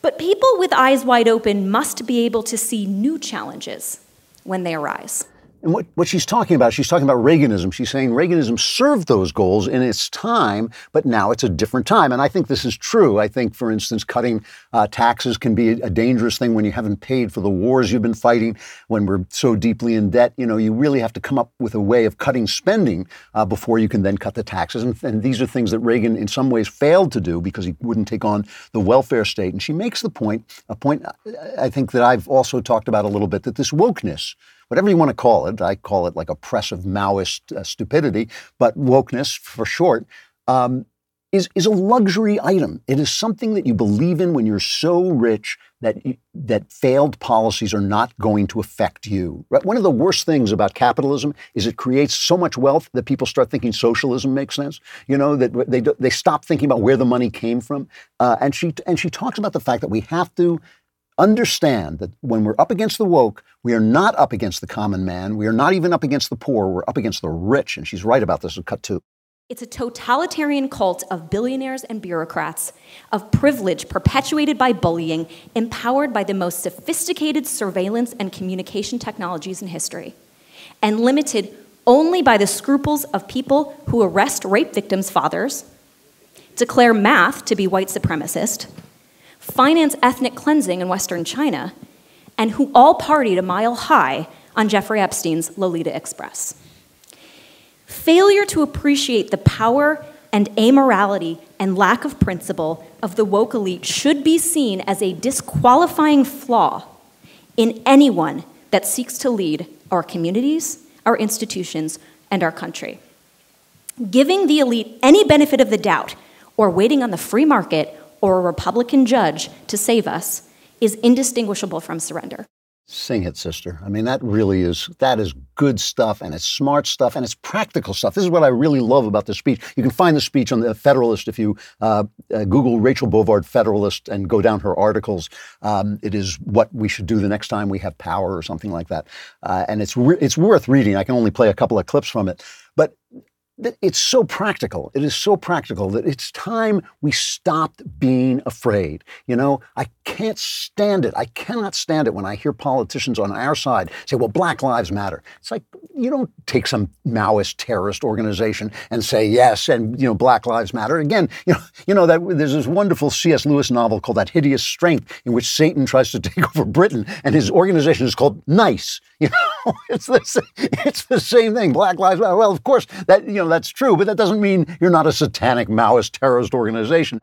But people with eyes wide open must be able to see new challenges when they arise. And what, what she's talking about, she's talking about Reaganism. She's saying Reaganism served those goals in its time, but now it's a different time. And I think this is true. I think, for instance, cutting uh, taxes can be a dangerous thing when you haven't paid for the wars you've been fighting, when we're so deeply in debt. You know, you really have to come up with a way of cutting spending uh, before you can then cut the taxes. And, and these are things that Reagan, in some ways, failed to do because he wouldn't take on the welfare state. And she makes the point, a point uh, I think that I've also talked about a little bit, that this wokeness, whatever you want to call it. I call it like oppressive Maoist uh, stupidity, but wokeness for short. Um, is, is a luxury item. It is something that you believe in when you're so rich that that failed policies are not going to affect you. Right? One of the worst things about capitalism is it creates so much wealth that people start thinking socialism makes sense. You know that they they stop thinking about where the money came from. Uh, and she and she talks about the fact that we have to understand that when we're up against the woke, we are not up against the common man. We are not even up against the poor. We're up against the rich. And she's right about this in cut two. It's a totalitarian cult of billionaires and bureaucrats, of privilege perpetuated by bullying, empowered by the most sophisticated surveillance and communication technologies in history, and limited only by the scruples of people who arrest rape victims' fathers, declare math to be white supremacist, finance ethnic cleansing in Western China, and who all partied a mile high on Jeffrey Epstein's Lolita Express. Failure to appreciate the power and amorality and lack of principle of the woke elite should be seen as a disqualifying flaw in anyone that seeks to lead our communities, our institutions, and our country. Giving the elite any benefit of the doubt or waiting on the free market or a Republican judge to save us is indistinguishable from surrender. Sing it, sister. I mean, that really is that is good stuff, and it's smart stuff, and it's practical stuff. This is what I really love about the speech. You can find the speech on the Federalist if you uh, uh, Google Rachel Bovard Federalist and go down her articles. Um, it is what we should do the next time we have power, or something like that. Uh, and it's re- it's worth reading. I can only play a couple of clips from it, but it's so practical. It is so practical that it's time we stopped being afraid. You know, I can't stand it. I cannot stand it when I hear politicians on our side say, well, Black Lives Matter. It's like, you don't take some Maoist terrorist organization and say yes, and, you know, Black Lives Matter. Again, you know, you know that there's this wonderful C.S. Lewis novel called That Hideous Strength in which Satan tries to take over Britain and his organization is called Nice. You know, it's the, it's the same thing. Black Lives Matter. Well, of course, that, you know, that's true, but that doesn't mean you're not a satanic Maoist terrorist organization.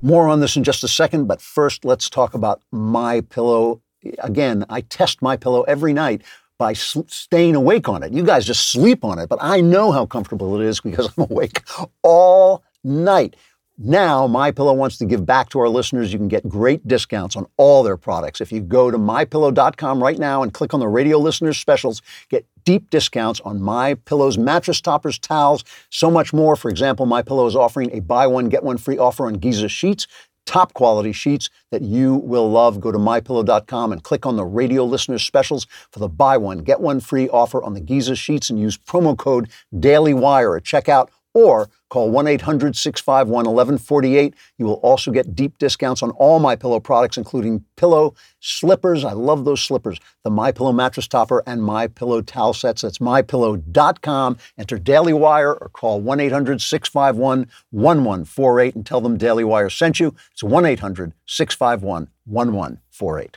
More on this in just a second, but first let's talk about my pillow. Again, I test my pillow every night by sl- staying awake on it. You guys just sleep on it, but I know how comfortable it is because I'm awake all night. Now, My Pillow wants to give back to our listeners. You can get great discounts on all their products. If you go to mypillow.com right now and click on the radio listeners specials, get deep discounts on My Pillow's mattress toppers, towels, so much more. For example, My Pillow is offering a buy one get one free offer on Giza sheets top quality sheets that you will love. Go to mypillow.com and click on the radio listeners specials for the buy one, get one free offer on the Giza sheets and use promo code DailyWire at checkout or call 1-800-651-1148. You will also get deep discounts on all my pillow products including pillow slippers. I love those slippers. The my pillow mattress topper and my pillow towel sets. That's mypillow.com. Enter Daily Wire or call 1-800-651-1148 and tell them Daily Wire sent you. It's 1-800-651-1148.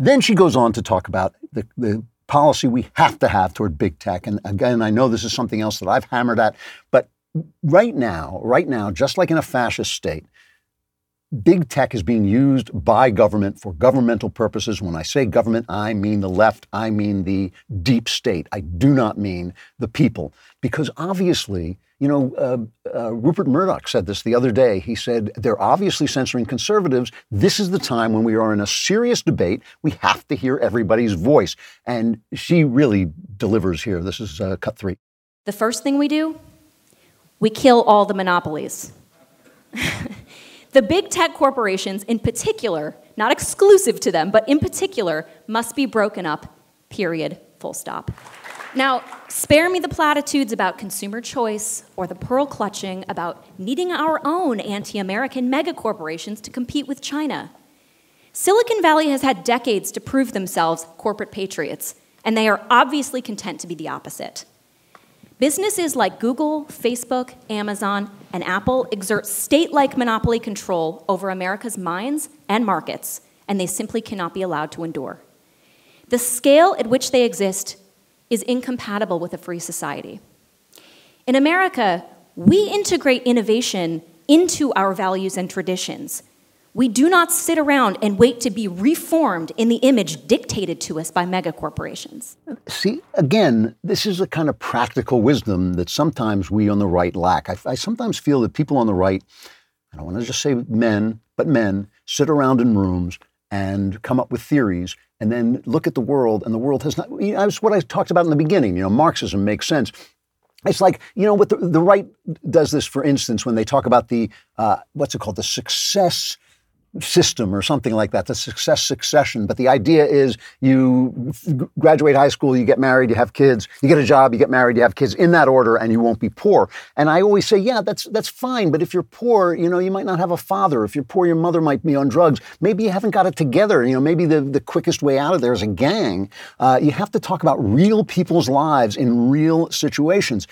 Then she goes on to talk about the, the policy we have to have toward big tech. And again, I know this is something else that I've hammered at, but right now, right now, just like in a fascist state, big tech is being used by government for governmental purposes. When I say government, I mean the left, I mean the deep state. I do not mean the people. Because obviously, you know, uh, uh, Rupert Murdoch said this the other day. He said, they're obviously censoring conservatives. This is the time when we are in a serious debate. We have to hear everybody's voice. And she really delivers here. This is uh, cut three. The first thing we do we kill all the monopolies. the big tech corporations, in particular, not exclusive to them, but in particular, must be broken up, period, full stop. Now, spare me the platitudes about consumer choice or the pearl clutching about needing our own anti American megacorporations to compete with China. Silicon Valley has had decades to prove themselves corporate patriots, and they are obviously content to be the opposite. Businesses like Google, Facebook, Amazon, and Apple exert state like monopoly control over America's minds and markets, and they simply cannot be allowed to endure. The scale at which they exist is incompatible with a free society. In America, we integrate innovation into our values and traditions. We do not sit around and wait to be reformed in the image dictated to us by megacorporations. See, again, this is a kind of practical wisdom that sometimes we on the right lack. I, I sometimes feel that people on the right, I don't want to just say men, but men, sit around in rooms and come up with theories and then look at the world, and the world has not. You know, that's what I talked about in the beginning. You know, Marxism makes sense. It's like, you know, what the, the right does this, for instance, when they talk about the, uh, what's it called, the success system or something like that, the success succession. But the idea is you graduate high school, you get married, you have kids, you get a job, you get married, you have kids in that order, and you won't be poor. And I always say, yeah, that's that's fine. But if you're poor, you know, you might not have a father. If you're poor, your mother might be on drugs. Maybe you haven't got it together. You know, maybe the, the quickest way out of there is a gang. Uh, you have to talk about real people's lives in real situations.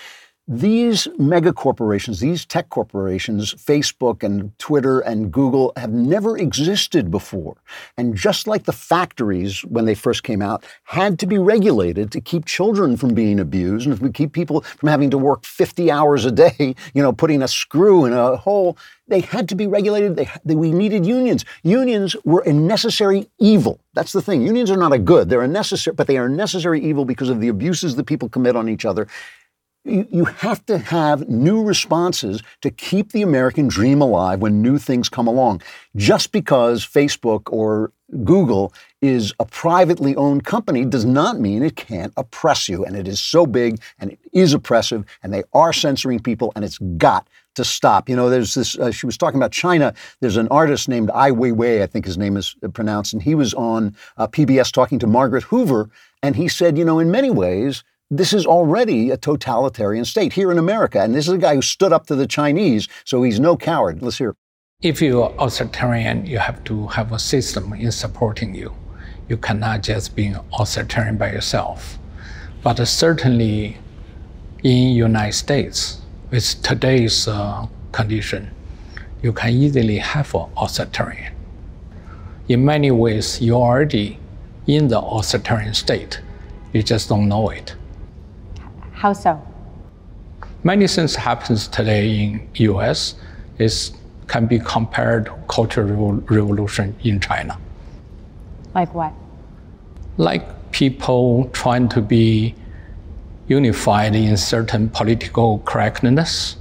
These mega corporations, these tech corporations, Facebook and Twitter and Google, have never existed before. And just like the factories, when they first came out, had to be regulated to keep children from being abused and to keep people from having to work 50 hours a day, you know, putting a screw in a hole, they had to be regulated. They, they, we needed unions. Unions were a necessary evil. That's the thing. Unions are not a good. They're a necessary, but they are a necessary evil because of the abuses that people commit on each other you have to have new responses to keep the American dream alive when new things come along. Just because Facebook or Google is a privately owned company does not mean it can't oppress you. And it is so big and it is oppressive and they are censoring people and it's got to stop. You know, there's this, uh, she was talking about China. There's an artist named Ai Weiwei, I think his name is pronounced, and he was on uh, PBS talking to Margaret Hoover. And he said, you know, in many ways, this is already a totalitarian state here in America. And this is a guy who stood up to the Chinese, so he's no coward. Let's hear. If you're authoritarian, you have to have a system in supporting you. You cannot just be authoritarian by yourself. But certainly in United States, with today's uh, condition, you can easily have an authoritarian. In many ways, you're already in the authoritarian state. You just don't know it. How so? Many things happens today in U.S. is can be compared to cultural revolution in China. Like what? Like people trying to be unified in certain political correctness.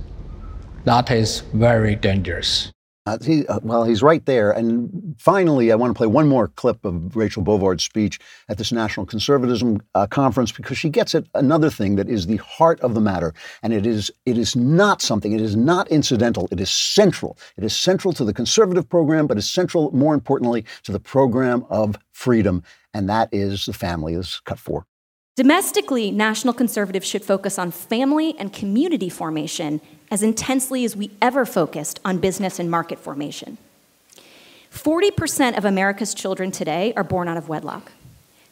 That is very dangerous. Uh, he, uh, well, he's right there. And finally, I want to play one more clip of Rachel Bovard's speech at this National Conservatism uh, Conference because she gets at another thing that is the heart of the matter. And it is, it is not something, it is not incidental, it is central. It is central to the conservative program, but is central, more importantly, to the program of freedom. And that is the family, is cut four. Domestically, national conservatives should focus on family and community formation as intensely as we ever focused on business and market formation. 40% of America's children today are born out of wedlock,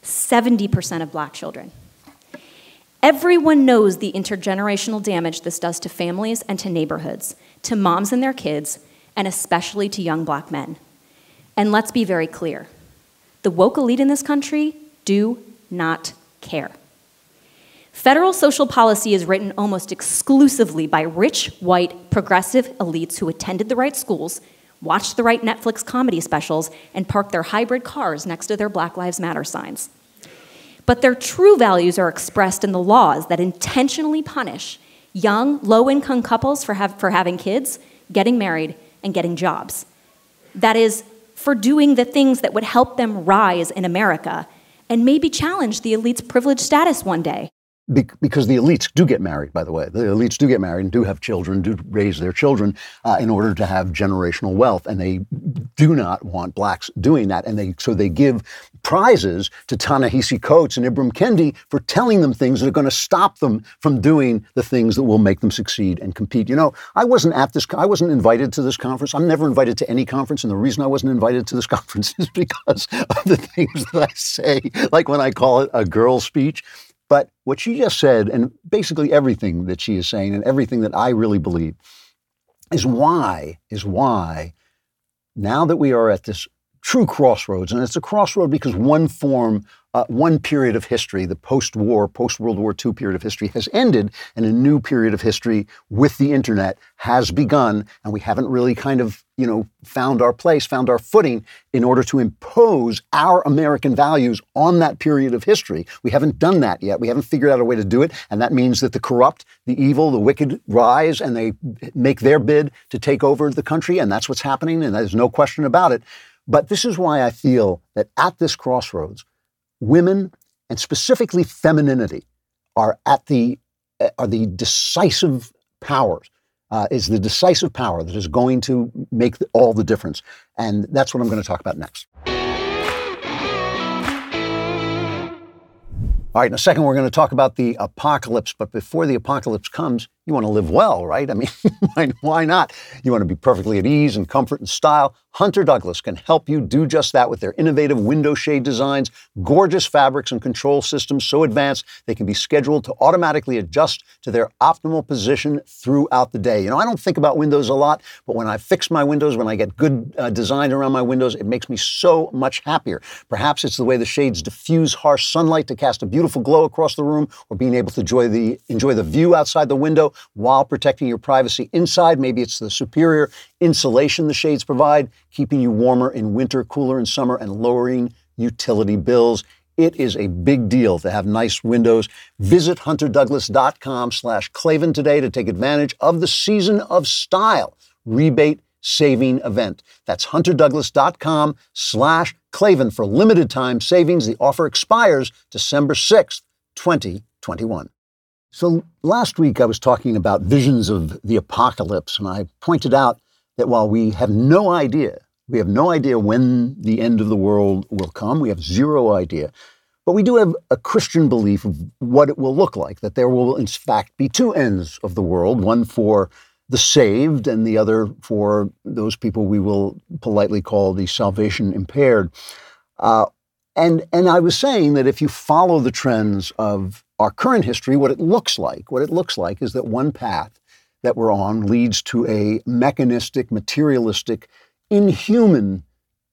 70% of black children. Everyone knows the intergenerational damage this does to families and to neighborhoods, to moms and their kids, and especially to young black men. And let's be very clear the woke elite in this country do not care. Federal social policy is written almost exclusively by rich, white, progressive elites who attended the right schools, watched the right Netflix comedy specials, and parked their hybrid cars next to their Black Lives Matter signs. But their true values are expressed in the laws that intentionally punish young, low income couples for, have, for having kids, getting married, and getting jobs. That is, for doing the things that would help them rise in America and maybe challenge the elite's privileged status one day. Be- because the elites do get married, by the way. The elites do get married and do have children, do raise their children uh, in order to have generational wealth, and they do not want blacks doing that. And they so they give prizes to Ta-Nehisi Coates and Ibram Kendi for telling them things that are going to stop them from doing the things that will make them succeed and compete. You know, I wasn't at this. I wasn't invited to this conference. I'm never invited to any conference, and the reason I wasn't invited to this conference is because of the things that I say, like when I call it a girl speech. But what she just said, and basically everything that she is saying, and everything that I really believe, is why, is why, now that we are at this true crossroads, and it's a crossroad because one form uh, one period of history, the post war, post World War II period of history, has ended, and a new period of history with the internet has begun. And we haven't really kind of, you know, found our place, found our footing in order to impose our American values on that period of history. We haven't done that yet. We haven't figured out a way to do it. And that means that the corrupt, the evil, the wicked rise and they make their bid to take over the country. And that's what's happening. And there's no question about it. But this is why I feel that at this crossroads, women and specifically femininity are at the are the decisive powers uh, is the decisive power that is going to make the, all the difference. And that's what I'm going to talk about next. All right, in a second, we're going to talk about the apocalypse. But before the apocalypse comes, you want to live well, right? I mean, why, why not? You want to be perfectly at ease and comfort and style. Hunter Douglas can help you do just that with their innovative window shade designs, gorgeous fabrics, and control systems so advanced they can be scheduled to automatically adjust to their optimal position throughout the day. You know, I don't think about windows a lot, but when I fix my windows, when I get good uh, design around my windows, it makes me so much happier. Perhaps it's the way the shades diffuse harsh sunlight to cast a beautiful glow across the room, or being able to enjoy the enjoy the view outside the window while protecting your privacy inside. Maybe it's the superior insulation the shades provide, keeping you warmer in winter, cooler in summer, and lowering utility bills. It is a big deal to have nice windows. Visit hunterdouglas.com slash Klavan today to take advantage of the Season of Style rebate saving event. That's hunterdouglas.com slash Klavan for limited time savings. The offer expires December 6th, 2021. So last week I was talking about visions of the apocalypse, and I pointed out that while we have no idea, we have no idea when the end of the world will come, we have zero idea, but we do have a Christian belief of what it will look like, that there will in fact be two ends of the world, one for the saved and the other for those people we will politely call the salvation impaired. Uh, and, and I was saying that if you follow the trends of our current history, what it looks like, what it looks like is that one path that we're on leads to a mechanistic, materialistic, inhuman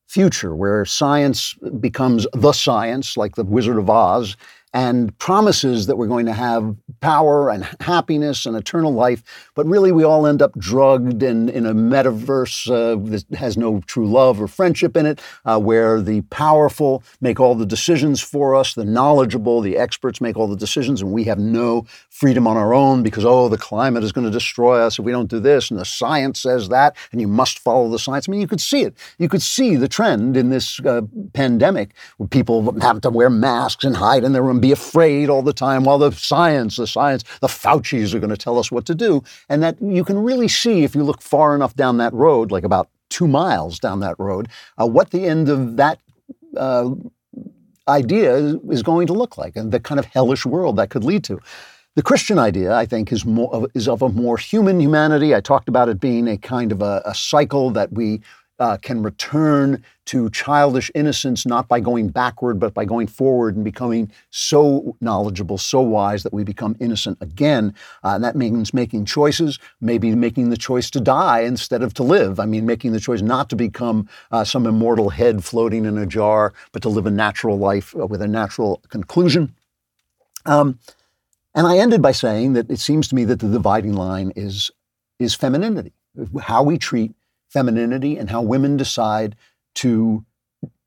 future where science becomes the science, like the Wizard of Oz, and promises that we're going to have power and happiness and eternal life, but really we all end up drugged in, in a metaverse uh, that has no true love or friendship in it, uh, where the powerful make all the decisions for us, the knowledgeable, the experts make all the decisions, and we have no freedom on our own because, oh, the climate is going to destroy us if we don't do this, and the science says that, and you must follow the science. I mean, you could see it. You could see the trend in this uh, pandemic where people have to wear masks and hide in their room be afraid all the time while the science, the science, the Faucis are going to tell us what to do. And that you can really see if you look far enough down that road, like about two miles down that road, uh, what the end of that uh, idea is going to look like and the kind of hellish world that could lead to. The Christian idea, I think, is more of, is of a more human humanity. I talked about it being a kind of a, a cycle that we uh, can return to childish innocence not by going backward, but by going forward and becoming so knowledgeable, so wise that we become innocent again. Uh, and that means making choices, maybe making the choice to die instead of to live. I mean, making the choice not to become uh, some immortal head floating in a jar, but to live a natural life uh, with a natural conclusion. Um, and I ended by saying that it seems to me that the dividing line is, is femininity, how we treat femininity and how women decide to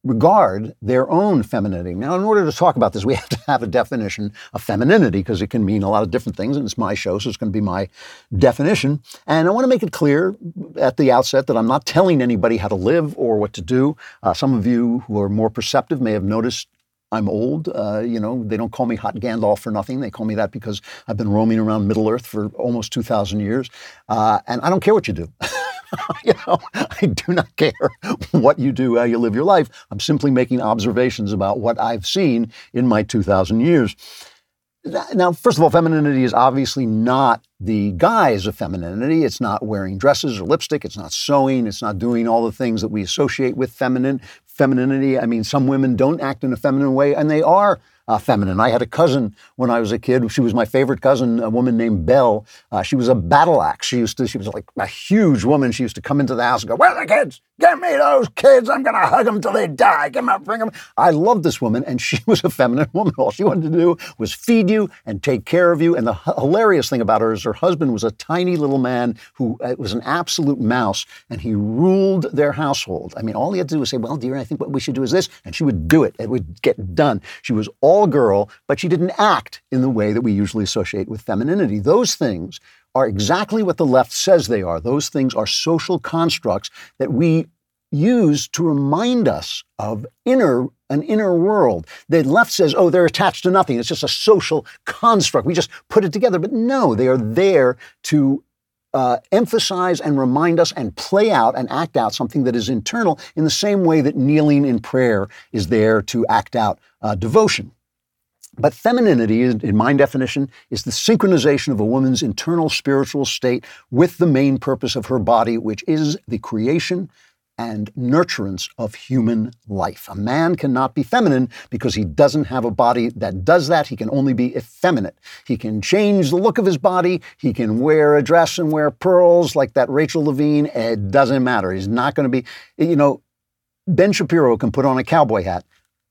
regard their own femininity. Now, in order to talk about this, we have to have a definition of femininity because it can mean a lot of different things, and it's my show, so it's going to be my definition. And I want to make it clear at the outset that I'm not telling anybody how to live or what to do. Uh, some of you who are more perceptive may have noticed I'm old. Uh, you know, they don't call me Hot Gandalf for nothing. They call me that because I've been roaming around Middle Earth for almost 2,000 years. Uh, and I don't care what you do. you know, I do not care what you do, how you live your life. I'm simply making observations about what I've seen in my 2,000 years. Now, first of all, femininity is obviously not the guise of femininity. It's not wearing dresses or lipstick. It's not sewing. It's not doing all the things that we associate with feminine femininity. I mean, some women don't act in a feminine way, and they are uh, feminine. I had a cousin when I was a kid. She was my favorite cousin, a woman named Belle. Uh, she was a battle axe. She used to. She was like a huge woman. She used to come into the house and go, "Where are the kids? Get me those kids! I'm gonna hug them till they die. Get them, bring them." I loved this woman, and she was a feminine woman. All she wanted to do was feed you and take care of you. And the h- hilarious thing about her is her husband was a tiny little man who uh, was an absolute mouse, and he ruled their household. I mean, all he had to do was say, "Well, dear, I think what we should do is this," and she would do it. It would get done. She was all girl, but she didn't act in the way that we usually associate with femininity. Those things are exactly what the left says they are. Those things are social constructs that we use to remind us of inner an inner world. The left says, "Oh, they're attached to nothing. It's just a social construct. We just put it together." But no, they are there to uh, emphasize and remind us and play out and act out something that is internal in the same way that kneeling in prayer is there to act out uh, devotion. But femininity, in my definition, is the synchronization of a woman's internal spiritual state with the main purpose of her body, which is the creation and nurturance of human life. A man cannot be feminine because he doesn't have a body that does that. He can only be effeminate. He can change the look of his body. He can wear a dress and wear pearls like that Rachel Levine. It doesn't matter. He's not going to be, you know, Ben Shapiro can put on a cowboy hat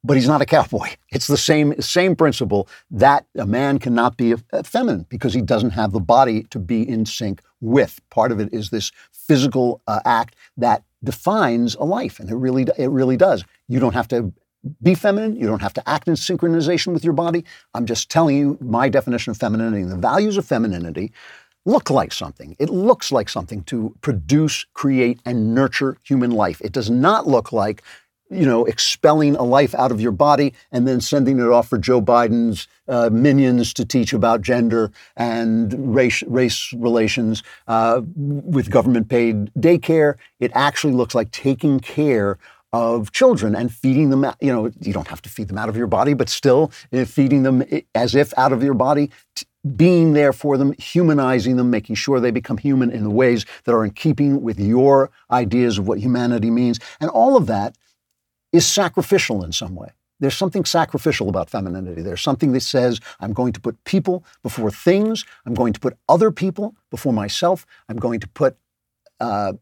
but he's not a cowboy. It's the same same principle that a man cannot be feminine because he doesn't have the body to be in sync with. Part of it is this physical uh, act that defines a life, and it really it really does. You don't have to be feminine. You don't have to act in synchronization with your body. I'm just telling you my definition of femininity and the values of femininity look like something. It looks like something to produce, create, and nurture human life. It does not look like you know, expelling a life out of your body and then sending it off for Joe Biden's uh, minions to teach about gender and race, race relations uh, with government paid daycare. It actually looks like taking care of children and feeding them. You know, you don't have to feed them out of your body, but still uh, feeding them as if out of your body. Being there for them, humanizing them, making sure they become human in the ways that are in keeping with your ideas of what humanity means. And all of that is sacrificial in some way. There's something sacrificial about femininity. There's something that says, I'm going to put people before things. I'm going to put other people before myself. I'm going to put uh,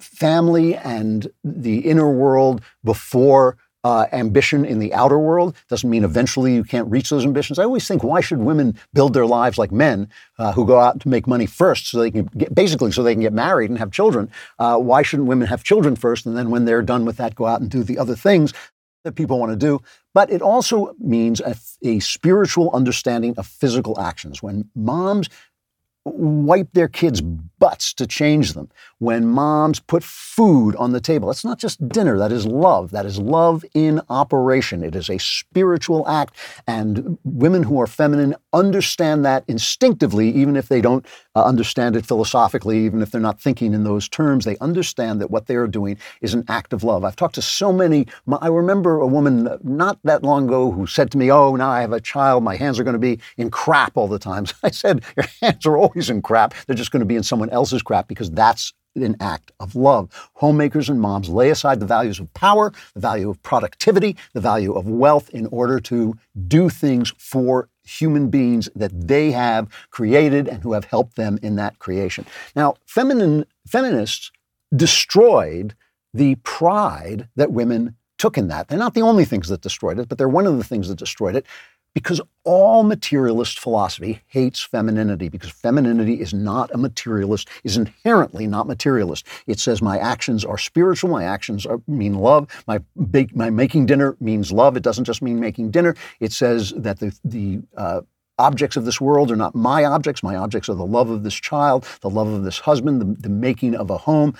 family and the inner world before uh, ambition in the outer world. Doesn't mean eventually you can't reach those ambitions. I always think, why should women build their lives like men uh, who go out to make money first, so they can get, basically so they can get married and have children? Uh, why shouldn't women have children first, and then when they're done with that, go out and do the other things that people want to do? But it also means a, a spiritual understanding of physical actions. When moms wipe their kids' butts to change them. When moms put food on the table, that's not just dinner, that is love. That is love in operation. It is a spiritual act. And women who are feminine understand that instinctively, even if they don't uh, understand it philosophically, even if they're not thinking in those terms. They understand that what they are doing is an act of love. I've talked to so many. I remember a woman not that long ago who said to me, Oh, now I have a child. My hands are going to be in crap all the time. So I said, Your hands are always in crap. They're just going to be in someone else's crap because that's an act of love. Homemakers and moms lay aside the values of power, the value of productivity, the value of wealth in order to do things for human beings that they have created and who have helped them in that creation. Now, feminine, feminists destroyed the pride that women took in that. They're not the only things that destroyed it, but they're one of the things that destroyed it because all materialist philosophy hates femininity because femininity is not a materialist is inherently not materialist. It says my actions are spiritual my actions are, mean love my bake, my making dinner means love. It doesn't just mean making dinner. It says that the the uh, objects of this world are not my objects my objects are the love of this child the love of this husband the, the making of a home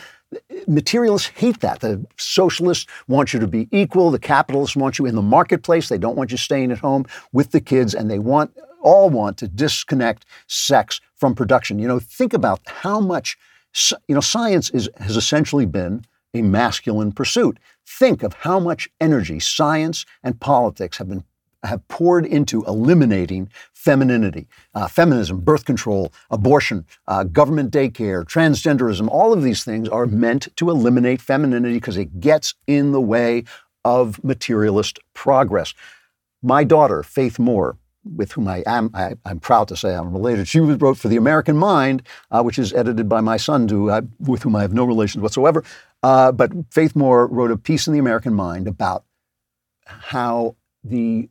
materialists hate that. The socialists want you to be equal. The capitalists want you in the marketplace. They don't want you staying at home with the kids, and they want all want to disconnect sex from production. You know, think about how much you know science is has essentially been a masculine pursuit. Think of how much energy science and politics have been have poured into eliminating femininity, uh, feminism, birth control, abortion, uh, government daycare, transgenderism. All of these things are meant to eliminate femininity because it gets in the way of materialist progress. My daughter, Faith Moore, with whom I am, I, am proud to say I'm related. She wrote for the American Mind, uh, which is edited by my son, who with whom I have no relations whatsoever. Uh, but Faith Moore wrote a piece in the American Mind about how the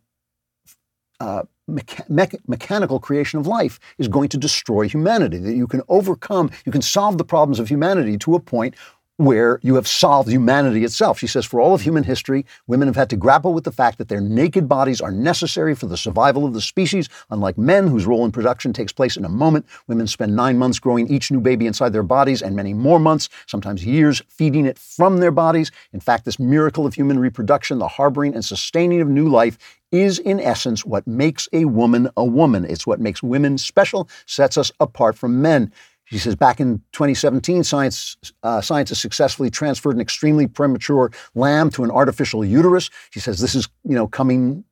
uh, mecha- mechanical creation of life is going to destroy humanity. That you can overcome, you can solve the problems of humanity to a point where you have solved humanity itself. She says, for all of human history, women have had to grapple with the fact that their naked bodies are necessary for the survival of the species. Unlike men, whose role in production takes place in a moment, women spend nine months growing each new baby inside their bodies and many more months, sometimes years, feeding it from their bodies. In fact, this miracle of human reproduction, the harboring and sustaining of new life, is in essence what makes a woman a woman. It's what makes women special, sets us apart from men. She says back in 2017, science, uh, scientists successfully transferred an extremely premature lamb to an artificial uterus. She says this is, you know, coming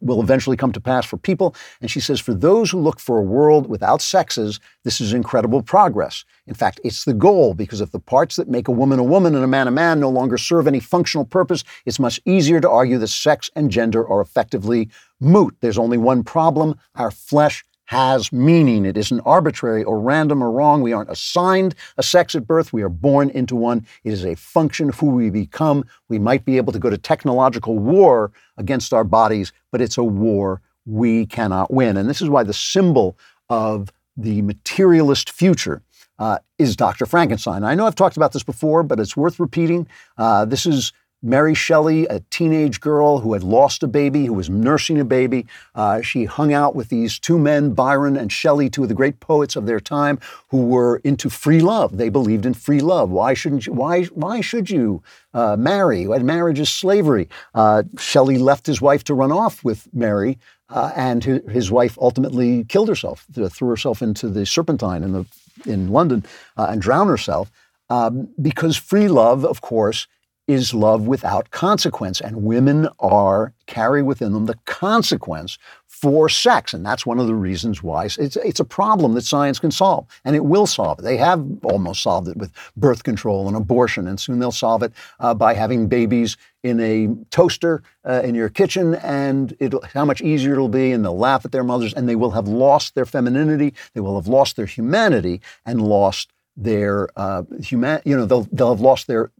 will eventually come to pass for people. And she says, for those who look for a world without sexes, this is incredible progress. In fact, it's the goal because if the parts that make a woman a woman and a man a man no longer serve any functional purpose, it's much easier to argue that sex and gender are effectively moot. There's only one problem our flesh has meaning. It isn't arbitrary or random or wrong. We aren't assigned a sex at birth. We are born into one. It is a function of who we become. We might be able to go to technological war against our bodies, but it's a war we cannot win. And this is why the symbol of the materialist future uh, is Dr. Frankenstein. I know I've talked about this before, but it's worth repeating. Uh, this is Mary Shelley, a teenage girl who had lost a baby, who was nursing a baby. Uh, she hung out with these two men, Byron and Shelley, two of the great poets of their time, who were into free love. They believed in free love. Why shouldn't you? Why? Why should you uh, marry? And marriage is slavery. Uh, Shelley left his wife to run off with Mary, uh, and his wife ultimately killed herself, threw herself into the Serpentine in the in London, uh, and drowned herself. Um, because free love, of course, is love without consequence. And women are, carry within them the consequence for sex. And that's one of the reasons why it's, it's a problem that science can solve. And it will solve it. They have almost solved it with birth control and abortion. And soon they'll solve it uh, by having babies in a toaster uh, in your kitchen. And it'll, how much easier it'll be. And they'll laugh at their mothers. And they will have lost their femininity. They will have lost their humanity and lost their uh, human, you know, they'll, they'll have lost their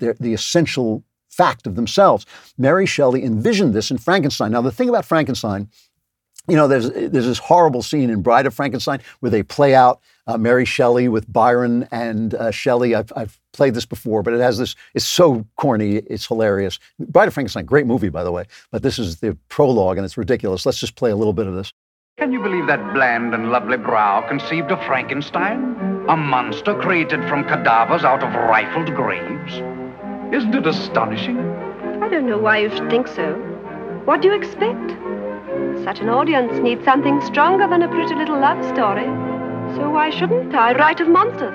the essential fact of themselves. Mary Shelley envisioned this in Frankenstein. Now, the thing about Frankenstein, you know, there's, there's this horrible scene in Bride of Frankenstein where they play out uh, Mary Shelley with Byron and uh, Shelley. I've, I've played this before, but it has this, it's so corny, it's hilarious. Bride of Frankenstein, great movie, by the way, but this is the prologue and it's ridiculous. Let's just play a little bit of this. Can you believe that bland and lovely brow conceived of Frankenstein? A monster created from cadavers out of rifled graves? Isn't it astonishing? I don't know why you should think so. What do you expect? Such an audience needs something stronger than a pretty little love story. So why shouldn't I write of monsters?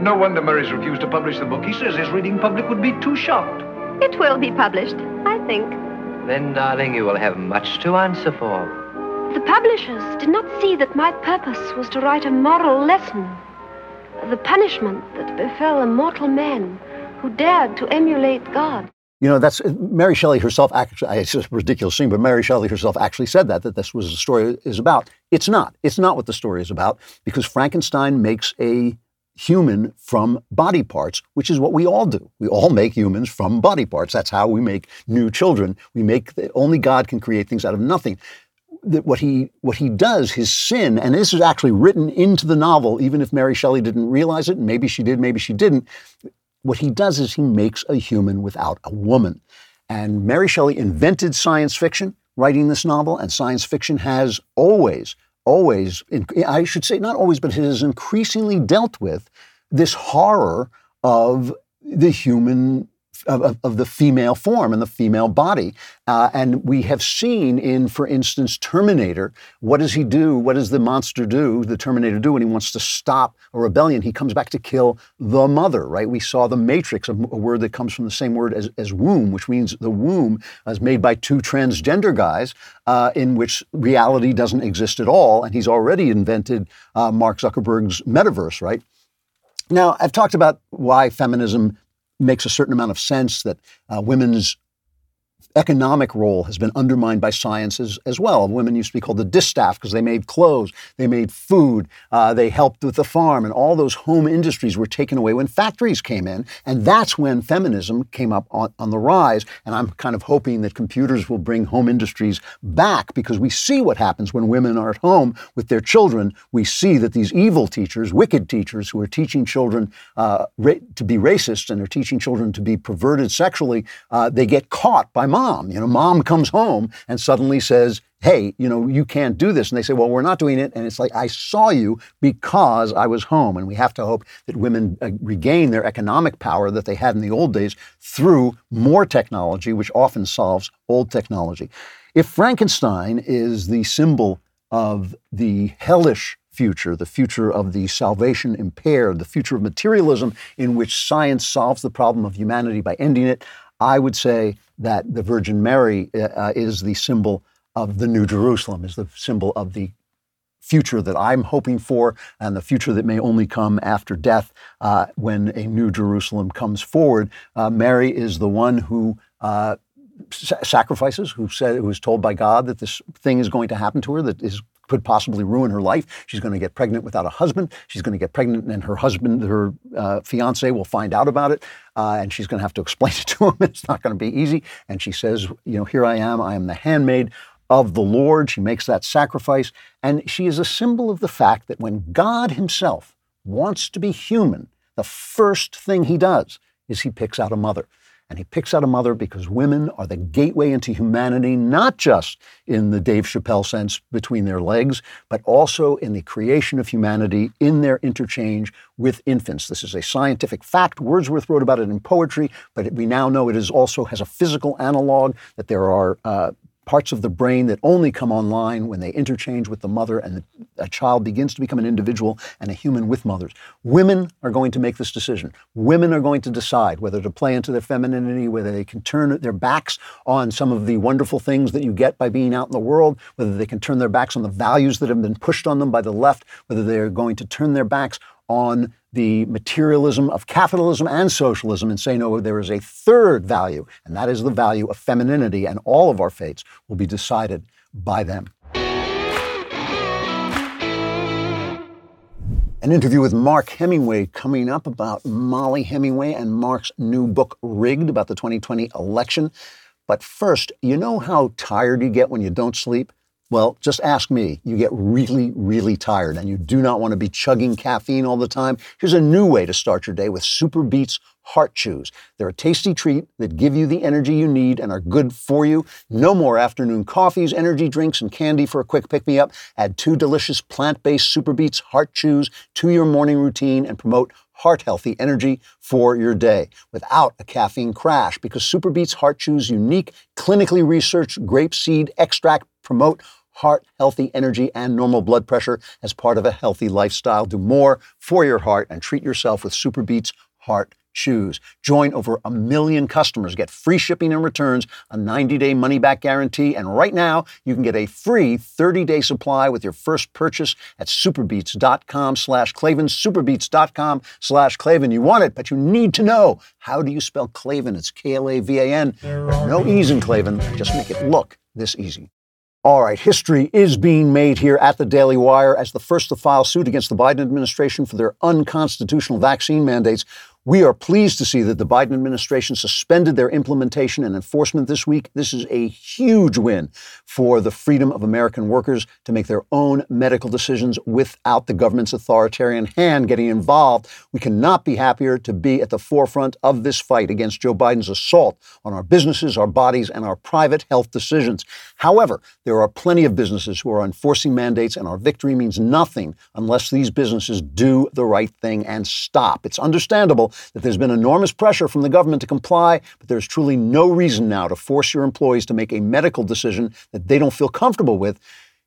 No wonder Murray's refused to publish the book. He says his reading public would be too shocked. It will be published, I think. Then, darling, you will have much to answer for. The publishers did not see that my purpose was to write a moral lesson. The punishment that befell a mortal man who dared to emulate God. You know, that's Mary Shelley herself. Actually, it's a ridiculous scene, but Mary Shelley herself actually said that that this was the story is about. It's not. It's not what the story is about because Frankenstein makes a human from body parts, which is what we all do. We all make humans from body parts. That's how we make new children. We make only God can create things out of nothing. That what he what he does, his sin, and this is actually written into the novel, even if Mary Shelley didn't realize it, and maybe she did, maybe she didn't what he does is he makes a human without a woman. And Mary Shelley invented science fiction writing this novel, and science fiction has always, always, I should say not always, but it has increasingly dealt with this horror of the human of, of, the female form and the female body. Uh, and we have seen in, for instance, Terminator, what does he do? What does the monster do, the Terminator do when he wants to stop a rebellion? He comes back to kill the mother, right? We saw the Matrix, a, word that comes from the same word as, as womb, which means the womb is made by two transgender guys uh, in which reality doesn't exist at all. And he's already invented uh, Mark Zuckerberg's metaverse, right? Now, I've talked about why feminism makes a certain amount of sense that uh, women's economic role has been undermined by sciences as, well. Women used to be called the distaff because they made clothes, they made food, uh, they helped with the farm, and all those home industries were taken away when factories came in. And that's when feminism came up on, on the rise. And I'm kind of hoping that computers will bring home industries back because we see what happens when women are at home with their children. We see that these evil teachers, wicked teachers who are teaching children uh, ra- to be racist and are teaching children to be perverted sexually, uh, they get caught by mom mom. You know, mom comes home and suddenly says, hey, you know, you can't do this. And they say, well, we're not doing it. And it's like, I saw you because I was home. And we have to hope that women uh, regain their economic power that they had in the old days through more technology, which often solves old technology. If Frankenstein is the symbol of the hellish future, the future of the salvation impaired, the future of materialism in which science solves the problem of humanity by ending it, I would say that the Virgin Mary uh, is the symbol of the New Jerusalem, is the symbol of the future that I'm hoping for and the future that may only come after death uh, when a new Jerusalem comes forward. Uh, Mary is the one who uh, sacrifices, who said, who was told by God that this thing is going to happen to her that is could possibly ruin her life. She's going to get pregnant without a husband. She's going to get pregnant, and her husband, her uh, fiance, will find out about it, uh, and she's going to have to explain it to him. It's not going to be easy. And she says, "You know, here I am. I am the handmaid of the Lord." She makes that sacrifice, and she is a symbol of the fact that when God Himself wants to be human, the first thing He does is He picks out a mother. And he picks out a mother because women are the gateway into humanity, not just in the Dave Chappelle sense between their legs, but also in the creation of humanity in their interchange with infants. This is a scientific fact. Wordsworth wrote about it in poetry, but we now know it is also has a physical analog, that there are uh, parts of the brain that only come online when they interchange with the mother and a child begins to become an individual and a human with mothers. Women are going to make this decision. Women are going to decide whether to play into their femininity, whether they can turn their backs on some of the wonderful things that you get by being out in the world, whether they can turn their backs on the values that have been pushed on them by the left, whether they're going to turn their backs on the materialism of capitalism and socialism and say, no, there is a third value, and that is the value of femininity, and all of our fates will be decided by them. An interview with Mark Hemingway coming up about Mollie Hemingway and Mark's new book, Rigged, about the 2020 election. But first, you know how tired you get when you don't sleep? Well, just ask me. You get really, really tired and you do not want to be chugging caffeine all the time. Here's a new way to start your day with Super Beets Heart Chews. They're a tasty treat that give you the energy you need and are good for you. No more afternoon coffees, energy drinks, and candy for a quick pick me up. Add two delicious plant based Super Beets Heart Chews to your morning routine and promote heart healthy energy for your day without a caffeine crash because Super Beets Heart Chews unique clinically researched grape seed extract promote heart healthy energy and normal blood pressure as part of a healthy lifestyle. Do more for your heart and treat yourself with Super Beets Heart Chews. Join over a million customers, get free shipping and returns, a 90-day money-back guarantee, and right now you can get a free 30-day supply with your first purchase at superbeets.com slash Klavan, superbeets.com slash Klavan. You want it, but you need to know, how do you spell Klavan? It's K-L-A-V-A-N. No ease in Klavan, just make it look this easy. All right, history is being made here at the Daily Wire as the first to file suit against the Biden administration for their unconstitutional vaccine mandates. We are pleased to see that the Biden administration suspended their implementation and enforcement this week. This is a huge win for the freedom of American workers to make their own medical decisions without the government's authoritarian hand getting involved. We cannot be happier to be at the forefront of this fight against Joe Biden's assault on our businesses, our bodies, and our private health decisions. However, there are plenty of businesses who are enforcing mandates, and our victory means nothing unless these businesses do the right thing and stop. It's understandable that there's been enormous pressure from the government to comply, but there's truly no reason now to force your employees to make a medical decision that they don't feel comfortable with.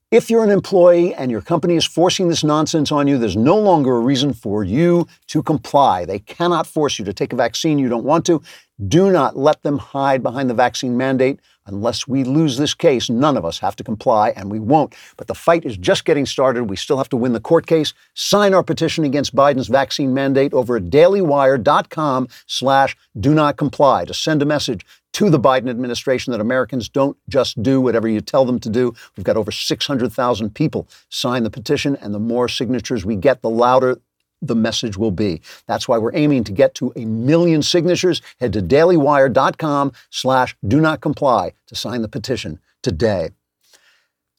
If you're an employee and your company is forcing this nonsense on you, there's no longer a reason for you to comply. They cannot force you to take a vaccine you don't want to. Do not let them hide behind the vaccine mandate. Unless we lose this case, none of us have to comply, and we won't. But the fight is just getting started. We still have to win the court case. Sign our petition against Biden's vaccine mandate over at dailywire.com slash do not comply to send a message to the Biden administration that Americans don't just do whatever you tell them to do. We've got over 600,000 people sign the petition, and the more signatures we get, the louder the message will be. That's why we're aiming to get to a million signatures. Head to dailywire.com slash do not comply to sign the petition today.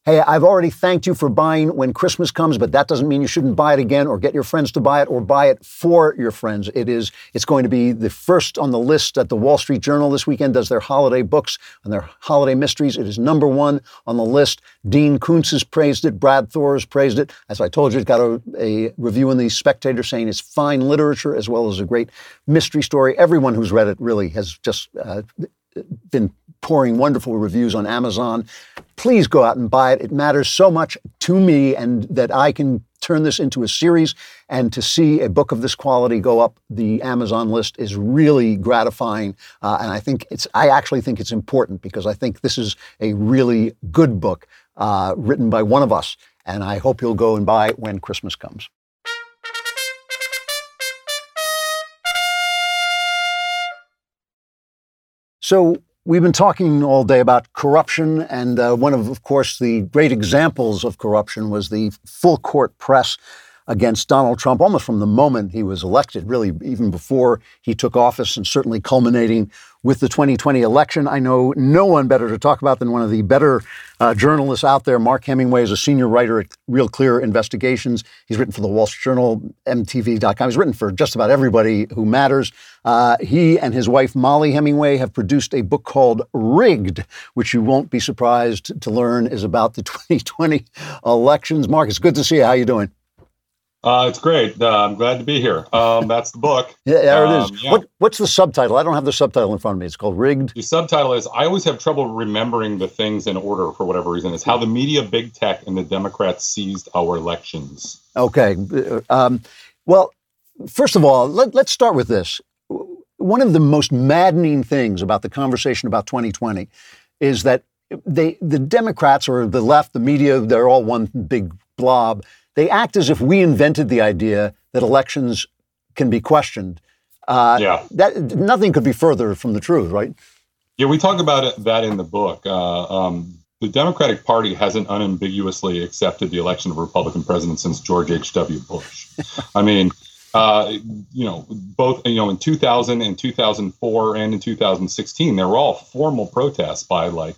Hey, I've already thanked you for buying when Christmas comes, but that doesn't mean you shouldn't buy it again or get your friends to buy it or buy it for your friends. It is it's going to be the first on the list at the Wall Street Journal this weekend does their holiday books and their holiday mysteries. It is number 1 on the list. Dean Koontz has praised it, Brad Thor has praised it. As I told you, it got a, a review in the Spectator saying it's fine literature as well as a great mystery story. Everyone who's read it really has just uh, been pouring wonderful reviews on Amazon. Please go out and buy it. It matters so much to me and that I can turn this into a series. And to see a book of this quality go up the Amazon list is really gratifying. Uh, and I think it's, I actually think it's important because I think this is a really good book uh, written by one of us. And I hope you'll go and buy it when Christmas comes. So, we've been talking all day about corruption, and uh, one of, of course, the great examples of corruption was the full court press against Donald Trump almost from the moment he was elected, really, even before he took office, and certainly culminating with the 2020 election. I know no one better to talk about than one of the better uh, journalists out there. Mark Hemingway is a senior writer at Real Clear Investigations. He's written for the Wall Street Journal, MTV.com. He's written for just about everybody who matters. Uh, he and his wife, Mollie Hemingway, have produced a book called Rigged, which you won't be surprised to learn is about the 2020 elections. Mark, it's good to see you. How you doing? Uh, it's great. Uh, I'm glad to be here. Um, that's the book. yeah, there it is. Um, yeah. What, what's the subtitle? I don't have the subtitle in front of me. It's called Rigged. The subtitle is I always have trouble remembering the things in order for whatever reason. It's how the media, big tech, and the Democrats seized our elections. Okay. Um, well, first of all, let, let's start with this. One of the most maddening things about the conversation about 2020 is that they, the Democrats or the left, the media, they're all one big blob they act as if we invented the idea that elections can be questioned. Uh, yeah. That nothing could be further from the truth, right? Yeah, we talk about it, that in the book. Uh, um, the Democratic Party hasn't unambiguously accepted the election of a Republican president since George H.W. Bush. I mean, uh, you know, both you know in 2000 and 2004 and in 2016, there were all formal protests by like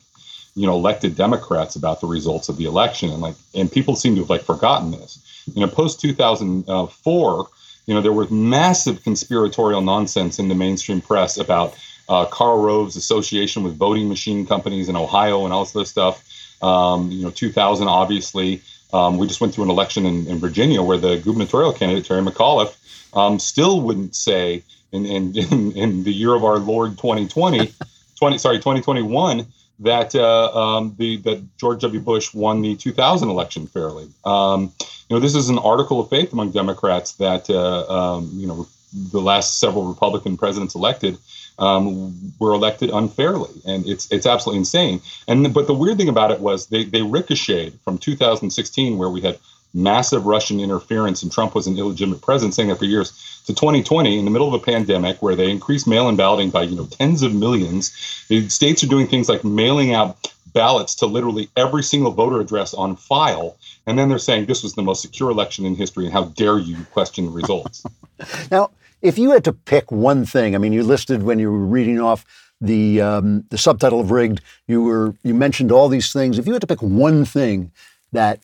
you know elected Democrats about the results of the election, and like and people seem to have like forgotten this. You know, post 2004, you know there was massive conspiratorial nonsense in the mainstream press about uh, Karl Rove's association with voting machine companies in Ohio and all this stuff. Um, you know, 2000 obviously. Um, we just went through an election in, in, Virginia where the gubernatorial candidate Terry McAuliffe um, still wouldn't say in, in, in, in the year of our Lord 2020, 20 sorry 2021 that uh, um, the that George W. Bush won the 2000 election fairly. Um, you know, this is an article of faith among Democrats that uh, um, you know the last several Republican presidents elected um, were elected unfairly, and it's it's absolutely insane. And but the weird thing about it was they they ricocheted from 2016, where we had massive Russian interference and Trump was an illegitimate president, saying that for years, to 2020 in the middle of a pandemic where they increased mail-in balloting by you know tens of millions. The states are doing things like mailing out ballots to literally every single voter address on file. And then they're saying this was the most secure election in history, and how dare you question the results? now, if you had to pick one thing, I mean, you listed when you were reading off the um, the subtitle of rigged, you were you mentioned all these things. If you had to pick one thing that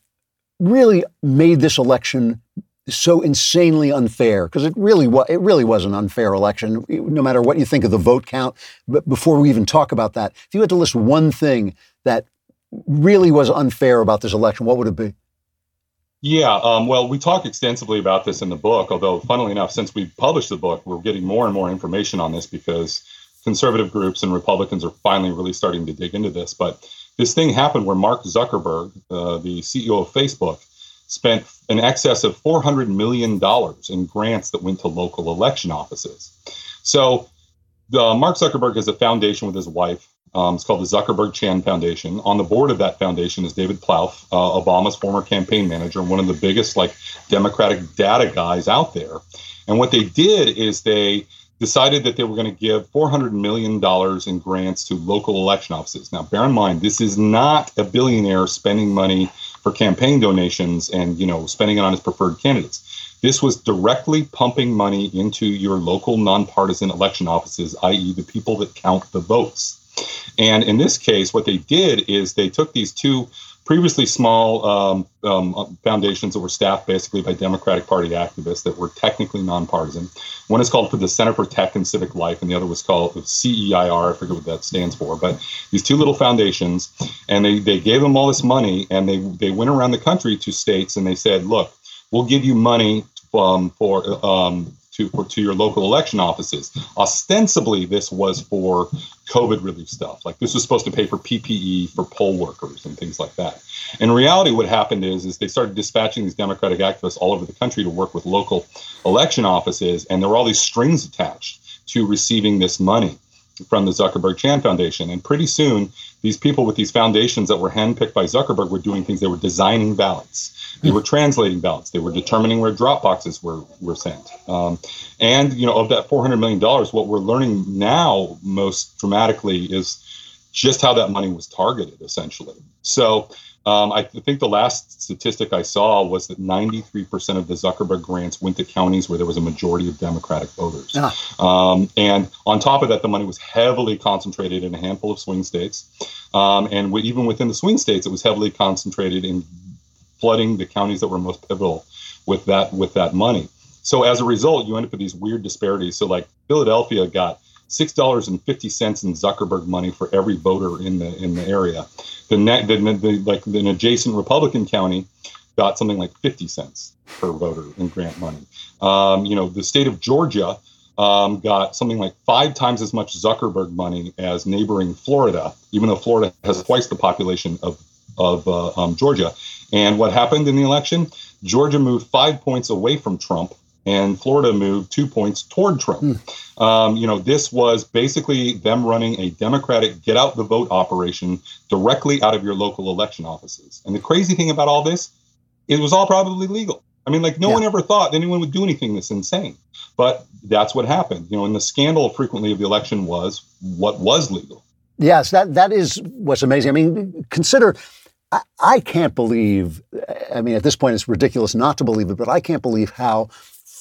really made this election so insanely unfair because it really was it really was an unfair election no matter what you think of the vote count. But before we even talk about that if you had to list one thing that really was unfair about this election what would it be? Yeah um, well we talk extensively about this in the book although funnily enough since we published the book we're getting more and more information on this because conservative groups and republicans are finally really starting to dig into this. But this thing happened where Mark Zuckerberg, uh, the CEO of Facebook, spent in excess of $400 million in grants that went to local election offices. So, uh, Mark Zuckerberg has a foundation with his wife. Um, it's called the Zuckerberg Chan Foundation. On the board of that foundation is David Plouffe, uh, Obama's former campaign manager, one of the biggest like Democratic data guys out there. And what they did is they decided that they were going to give $400 million in grants to local election offices. Now, bear in mind, this is not a billionaire spending money for campaign donations and, you know, spending it on his preferred candidates. This was directly pumping money into your local nonpartisan election offices, i.e., the people that count the votes. And in this case, what they did is they took these two previously small um, um, foundations that were staffed basically by Democratic Party activists that were technically nonpartisan. One is called for the Center for Tech and Civic Life, and the other was called CEIR. I forget what that stands for, but these two little foundations, and they they gave them all this money, and they they went around the country to states and they said, look, we'll give you money um, for um, to, to your local election offices. Ostensibly, this was for COVID relief stuff. Like this was supposed to pay for PPE for poll workers and things like that. In reality, what happened is, is they started dispatching these Democratic activists all over the country to work with local election offices, and there were all these strings attached to receiving this money from the Zuckerberg Chan Foundation. And pretty soon, these people with these foundations that were handpicked by Zuckerberg were doing things. They were designing ballots. They were translating ballots. They were determining where drop boxes were were sent. Um, and you know, of that four hundred million dollars, what we're learning now most dramatically is just how that money was targeted, essentially. So. Um, I think the last statistic I saw was that 93% of the Zuckerberg grants went to counties where there was a majority of Democratic voters. Ah. Um, and on top of that, the money was heavily concentrated in a handful of swing states. Um, and w- even within the swing states, it was heavily concentrated in flooding the counties that were most pivotal with that with that money. So as a result, you end up with these weird disparities. So like Philadelphia got six dollars and fifty cents in Zuckerberg money for every voter in the in the area. The, net, the, the like an adjacent Republican county got something like fifty cents per voter in grant money. Um, you know, the state of Georgia um, got something like five times as much Zuckerberg money as neighboring Florida, even though Florida has twice the population of of uh, um, Georgia. And what happened in the election? Georgia moved five points away from Trump, and Florida moved two points toward Trump. Um, you know, this was basically them running a Democratic get out the vote operation directly out of your local election offices. And the crazy thing about all this, it was all probably legal. I mean, like no one ever thought anyone would do anything this insane, but that's what happened. You know, and the scandal frequently of the election was what was legal. Yes, that that is what's amazing. I mean, consider. I, I can't believe. I mean, at this point, it's ridiculous not to believe it, but I can't believe how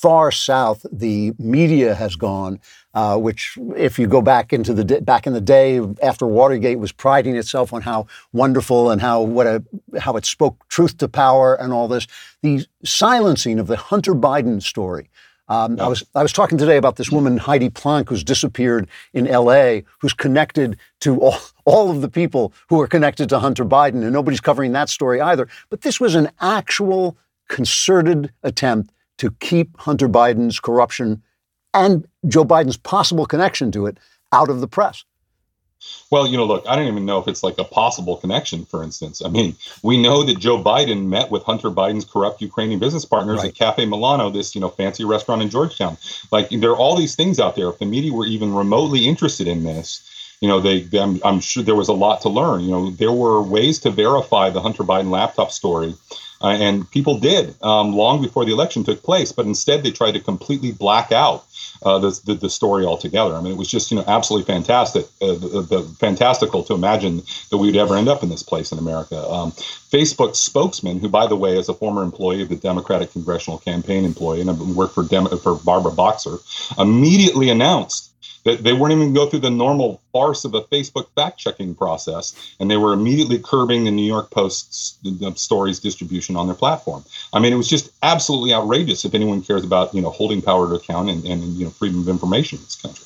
far south the media has gone. Uh, which, if you go back into the d- back in the day after Watergate, was priding itself on how wonderful and how what a how it spoke truth to power and all this. The silencing of the Hunter Biden story. Um, I was I was talking today about this woman Heidi Planck who's disappeared in L.A. who's connected to all, all of the people who are connected to Hunter Biden, and nobody's covering that story either. But this was an actual concerted attempt to keep Hunter Biden's corruption and Joe Biden's possible connection to it out of the press. Well, you know, look, I don't even know if it's like a possible connection, for instance. I mean, we know that Joe Biden met with Hunter Biden's corrupt Ukrainian business partners Right. at Cafe Milano, this, you know, fancy restaurant in Georgetown. Like, there are all these things out there. If the media were even remotely interested in this, you know, they, I'm, I'm sure there was a lot to learn. You know, there were ways to verify the Hunter Biden laptop story. Uh, and people did um, long before the election took place, but instead they tried to completely black out uh, the, the the story altogether. I mean, it was just you know absolutely fantastic, uh, the, the fantastical to imagine that we would ever end up in this place in America. Um, Facebook spokesman, who by the way is a former employee of the Democratic Congressional Campaign employee and worked for Dem- for Barbara Boxer, immediately announced that they weren't even go through the normal farce of a Facebook fact checking process, and they were immediately curbing the New York Post's uh, stories distribution on their platform. I mean, it was just absolutely outrageous. If anyone cares about you know holding power to account and, and you know freedom of information in this country.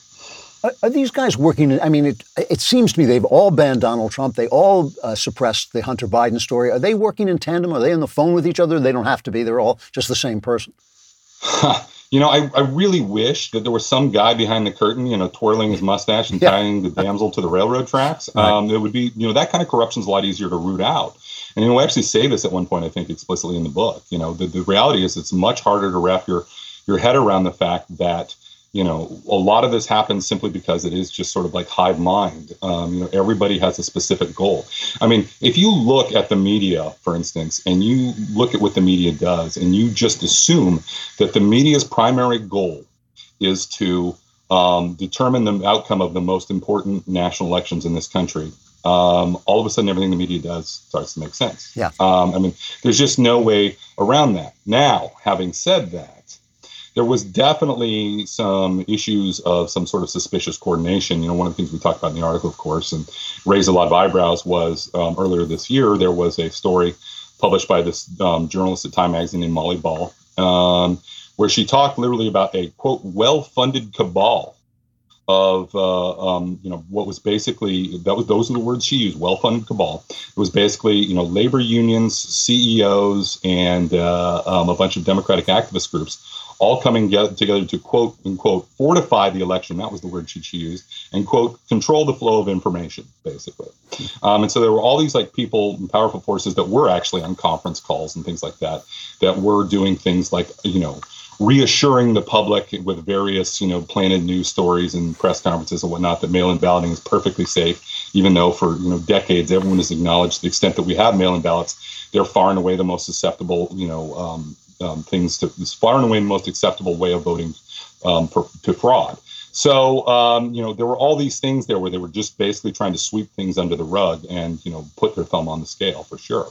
Are, are these guys working? I mean, it, it seems to me they've all banned Donald Trump. They all uh, suppressed the Hunter Biden story. Are they working in tandem? Are they on the phone with each other? They don't have to be. They're all just the same person. You know, I, I really wish that there was some guy behind the curtain, you know, twirling his mustache and tying the damsel to the railroad tracks. Um, it would be, you know, that kind of corruption is a lot easier to root out. And you know, we actually say this at one point, I think, explicitly in the book. You know, the, the reality is it's much harder to wrap your your head around the fact that you know a lot of this happens simply because it is just sort of like hive mind. Um, you know, everybody has a specific goal. I mean, if you look at the media, for instance, and you look at what the media does, and you just assume that the media's primary goal is to um, determine the outcome of the most important national elections in this country. Um, all of a sudden, everything the media does starts to make sense. Yeah. Um, I mean, there's just no way around that. Now, having said that, there was definitely some issues of some sort of suspicious coordination. You know, one of the things we talked about in the article, of course, and raised a lot of eyebrows was um, earlier this year there was a story published by this um, journalist at Time Magazine named Molly Ball, um, where she talked literally about a quote well-funded cabal of uh, um, you know what was basically that was those are the words she used well-funded cabal. It was basically you know labor unions, CEOs, and uh, um, a bunch of democratic activist groups, all coming together to quote unquote fortify the election. That was the word she, she used, and quote control the flow of information, basically. Um, and so there were all these like people and powerful forces that were actually on conference calls and things like that that were doing things like you know reassuring the public with various, you know, planted news stories and press conferences and whatnot that mail-in balloting is perfectly safe, even though for you know decades everyone has acknowledged the extent that we have mail-in ballots, they're far and away the most susceptible, you know, um, um, things to far and away the most acceptable way of voting um, for, to fraud. So, um, you know, there were all these things there where they were just basically trying to sweep things under the rug and, you know, put their thumb on the scale for sure.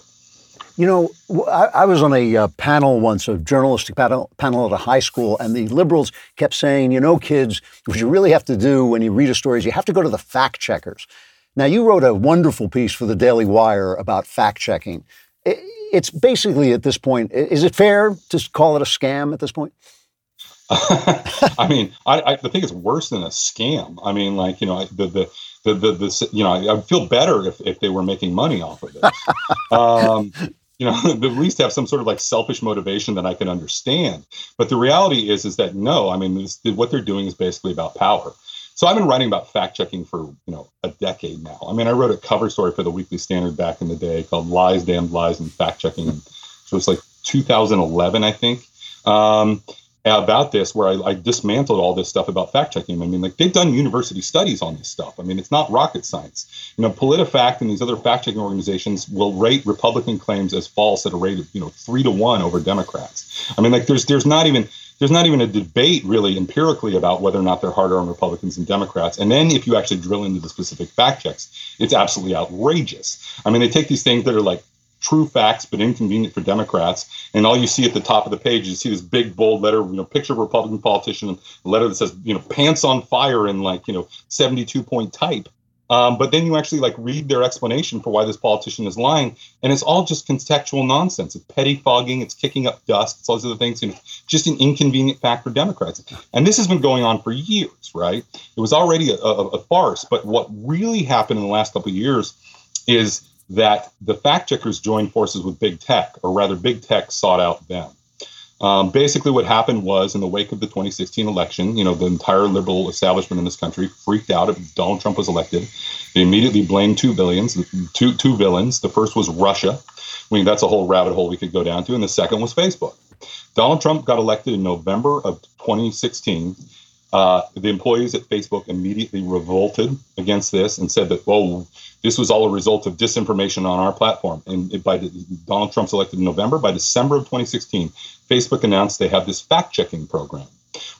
You know, I, I was on a uh, panel once, a journalistic panel, panel at a high school, and the liberals kept saying, you know, kids, what you really have to do when you read a story is you have to go to the fact checkers. Now, you wrote a wonderful piece for the Daily Wire about fact checking. It, it's basically at this point, is it fair to call it a scam at this point? I mean, I, I think it's worse than a scam. I mean, like, you know, the, the, the, the, the you know, I, would feel better if, if they were making money off of it. um, you know at least have some sort of like selfish motivation that i can understand but the reality is is that no i mean this, what they're doing is basically about power so i've been writing about fact checking for you know a decade now i mean i wrote a cover story for the weekly standard back in the day called lies damned lies and fact checking and it was like 2011 i think um, about this where I, I, dismantled all this stuff about fact checking. I mean, like they've done university studies on this stuff. I mean, it's not rocket science. You know, PolitiFact and these other fact checking organizations will rate Republican claims as false at a rate of you know three to one over Democrats. I mean, like there's there's not even there's not even a debate really empirically about whether or not they're harder on Republicans and Democrats. And then if you actually drill into the specific fact checks, it's absolutely outrageous. I mean, they take these things that are like true facts but inconvenient for Democrats. And all you see at the top of the page, you see this big bold letter, you know, picture of a Republican politician, letter that says, you know, pants on fire in like, you know, 72 point type. Um, but then you actually like read their explanation for why this politician is lying, and it's all just contextual nonsense. It's pettifogging, it's kicking up dust, it's all these other things. You know, just an inconvenient fact for Democrats. And this has been going on for years, right? It was already a, a, a farce. But what really happened in the last couple of years is that the fact checkers joined forces with big tech, or rather, big tech sought out them. Um, basically, what happened was in the wake of the 2016 election, you know, the entire liberal establishment in this country freaked out if Donald Trump was elected. They immediately blamed two villains, two two villains. The first was Russia. I mean, that's a whole rabbit hole we could go down to, and the second was Facebook. Donald Trump got elected in November of 2016 uh, the employees at Facebook immediately revolted against this and said that, oh, this was all a result of disinformation on our platform. And by the, Donald Trump's elected in November, by December of 2016, Facebook announced they have this fact checking program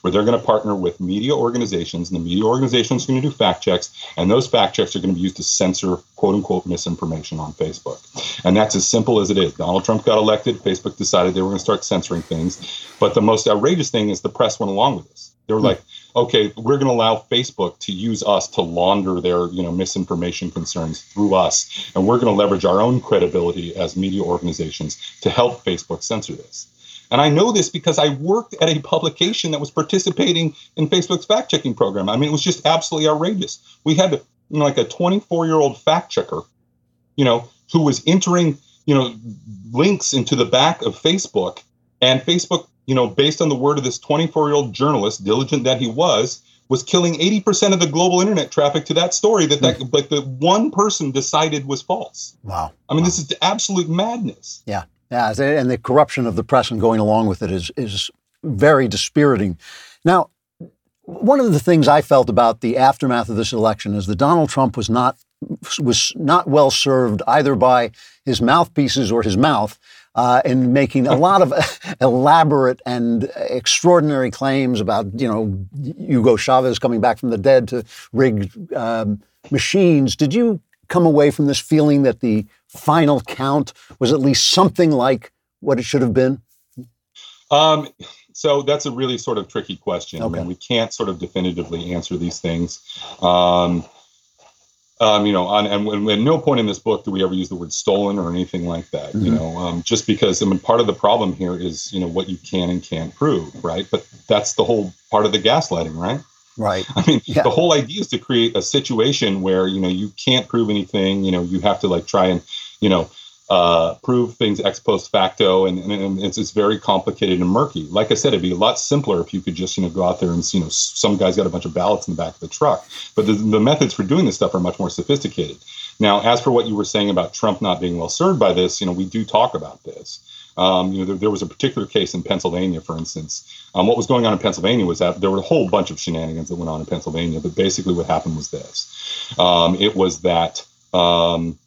where they're going to partner with media organizations, and the media organizations are going to do fact checks, and those fact checks are going to be used to censor quote unquote misinformation on Facebook. And that's as simple as it is. Donald Trump got elected, Facebook decided they were going to start censoring things. But the most outrageous thing is the press went along with this. They were like, okay, we're going to allow Facebook to use us to launder their, you know, misinformation concerns through us, and we're going to leverage our own credibility as media organizations to help Facebook censor this. And I know this because I worked at a publication that was participating in Facebook's fact checking program. I mean, it was just absolutely outrageous. We had you know, like a 24 year old fact checker, you know, who was entering, you know, links into the back of Facebook, and Facebook you know, based on the word of this 24 year old journalist, diligent that he was, was killing 80% of the global internet traffic to that story that that mm. like the one person decided was false. Wow. I mean, wow. this is absolute madness. Yeah. Yeah, and the corruption of the press and going along with it is is very dispiriting. Now, one of the things I felt about the aftermath of this election is that Donald Trump was not was not well served either by his mouthpieces or his mouth uh, in making a lot of elaborate and extraordinary claims about, you know, Hugo Chavez coming back from the dead to rigged um, machines. Did you come away from this feeling that the final count was at least something like what it should have been? Um, so that's a really sort of tricky question. Okay. I mean, we can't sort of definitively answer these things. Um, um, you know, on, and, and at no point in this book do we ever use the word stolen or anything like that. Mm-hmm. You know, um, just because I mean, part of the problem here is you know what you can and can't prove, right? But that's the whole part of the gaslighting, right? Right. I mean, yeah. the whole idea is to create a situation where you know you can't prove anything. You know, you have to like try and you know uh, prove things ex post facto, and, and, it's, it's very complicated and murky. Like I said, it'd be a lot simpler if you could just you know go out there and you know some guy's got a bunch of ballots in the back of the truck. But the, the methods for doing this stuff are much more sophisticated. Now, as for what you were saying about Trump not being well served by this, you know we do talk about this. Um, you know, there, there, was a particular case in Pennsylvania, for instance. Um, what was going on in Pennsylvania was that there were a whole bunch of shenanigans that went on in Pennsylvania. But basically, what happened was this: um, it was that um,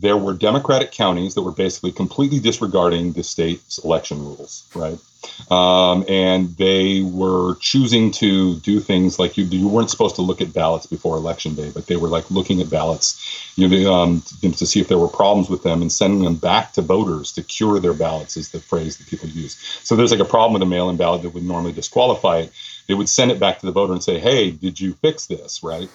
there were Democratic counties that were basically completely disregarding the state's election rules, right? Um, and they were choosing to do things like you you weren't supposed to look at ballots before election day, but they were like looking at ballots, you know, um, to see if there were problems with them and sending them back to voters to cure their ballots is the phrase that people use. So there's like a problem with a mail-in ballot that would normally disqualify it they would send it back to the voter and say, "Hey, did you fix this?" Right?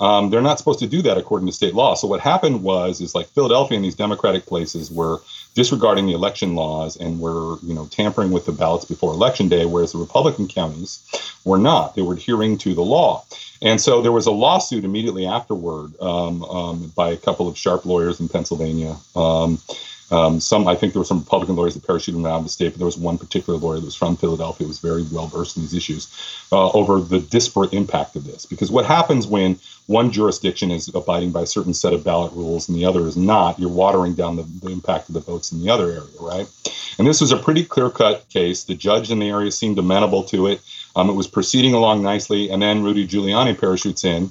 Um, they're not supposed to do that according to state law. So what happened was, is like Philadelphia and these Democratic places were disregarding the election laws and were, you know, tampering with the ballots before election day, whereas the Republican counties were not. They were adhering to the law. And so there was a lawsuit immediately afterward um, um, by a couple of sharp lawyers in Pennsylvania. Um, um, some, I think there were some Republican lawyers that parachuted around the state, but there was one particular lawyer that was from Philadelphia, was very well versed in these issues, uh, over the disparate impact of this. Because what happens when one jurisdiction is abiding by a certain set of ballot rules and the other is not, you're watering down the, the impact of the votes in the other area, right? And this was a pretty clear cut case. The judge in the area seemed amenable to it. Um, it was proceeding along nicely, and then Rudy Giuliani parachutes in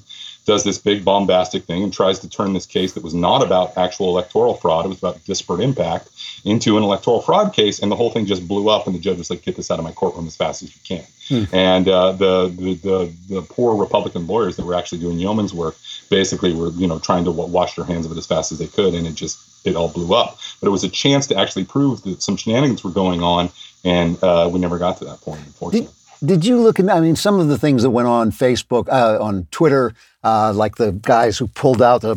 does this big bombastic thing and tries to turn this case that was not about actual electoral fraud, it was about disparate impact, into an electoral fraud case. And the whole thing just blew up, and the judge was like, get this out of my courtroom as fast as you can. Hmm. And uh, the, the, the, the poor Republican lawyers that were actually doing yeoman's work basically were, you know, trying to wash their hands of it as fast as they could. And it just, it all blew up. But it was a chance to actually prove that some shenanigans were going on. And uh, we never got to that point, unfortunately. Did, you look at, I mean, some of the things that went on Facebook, uh, on Twitter, uh, like the guys who pulled out a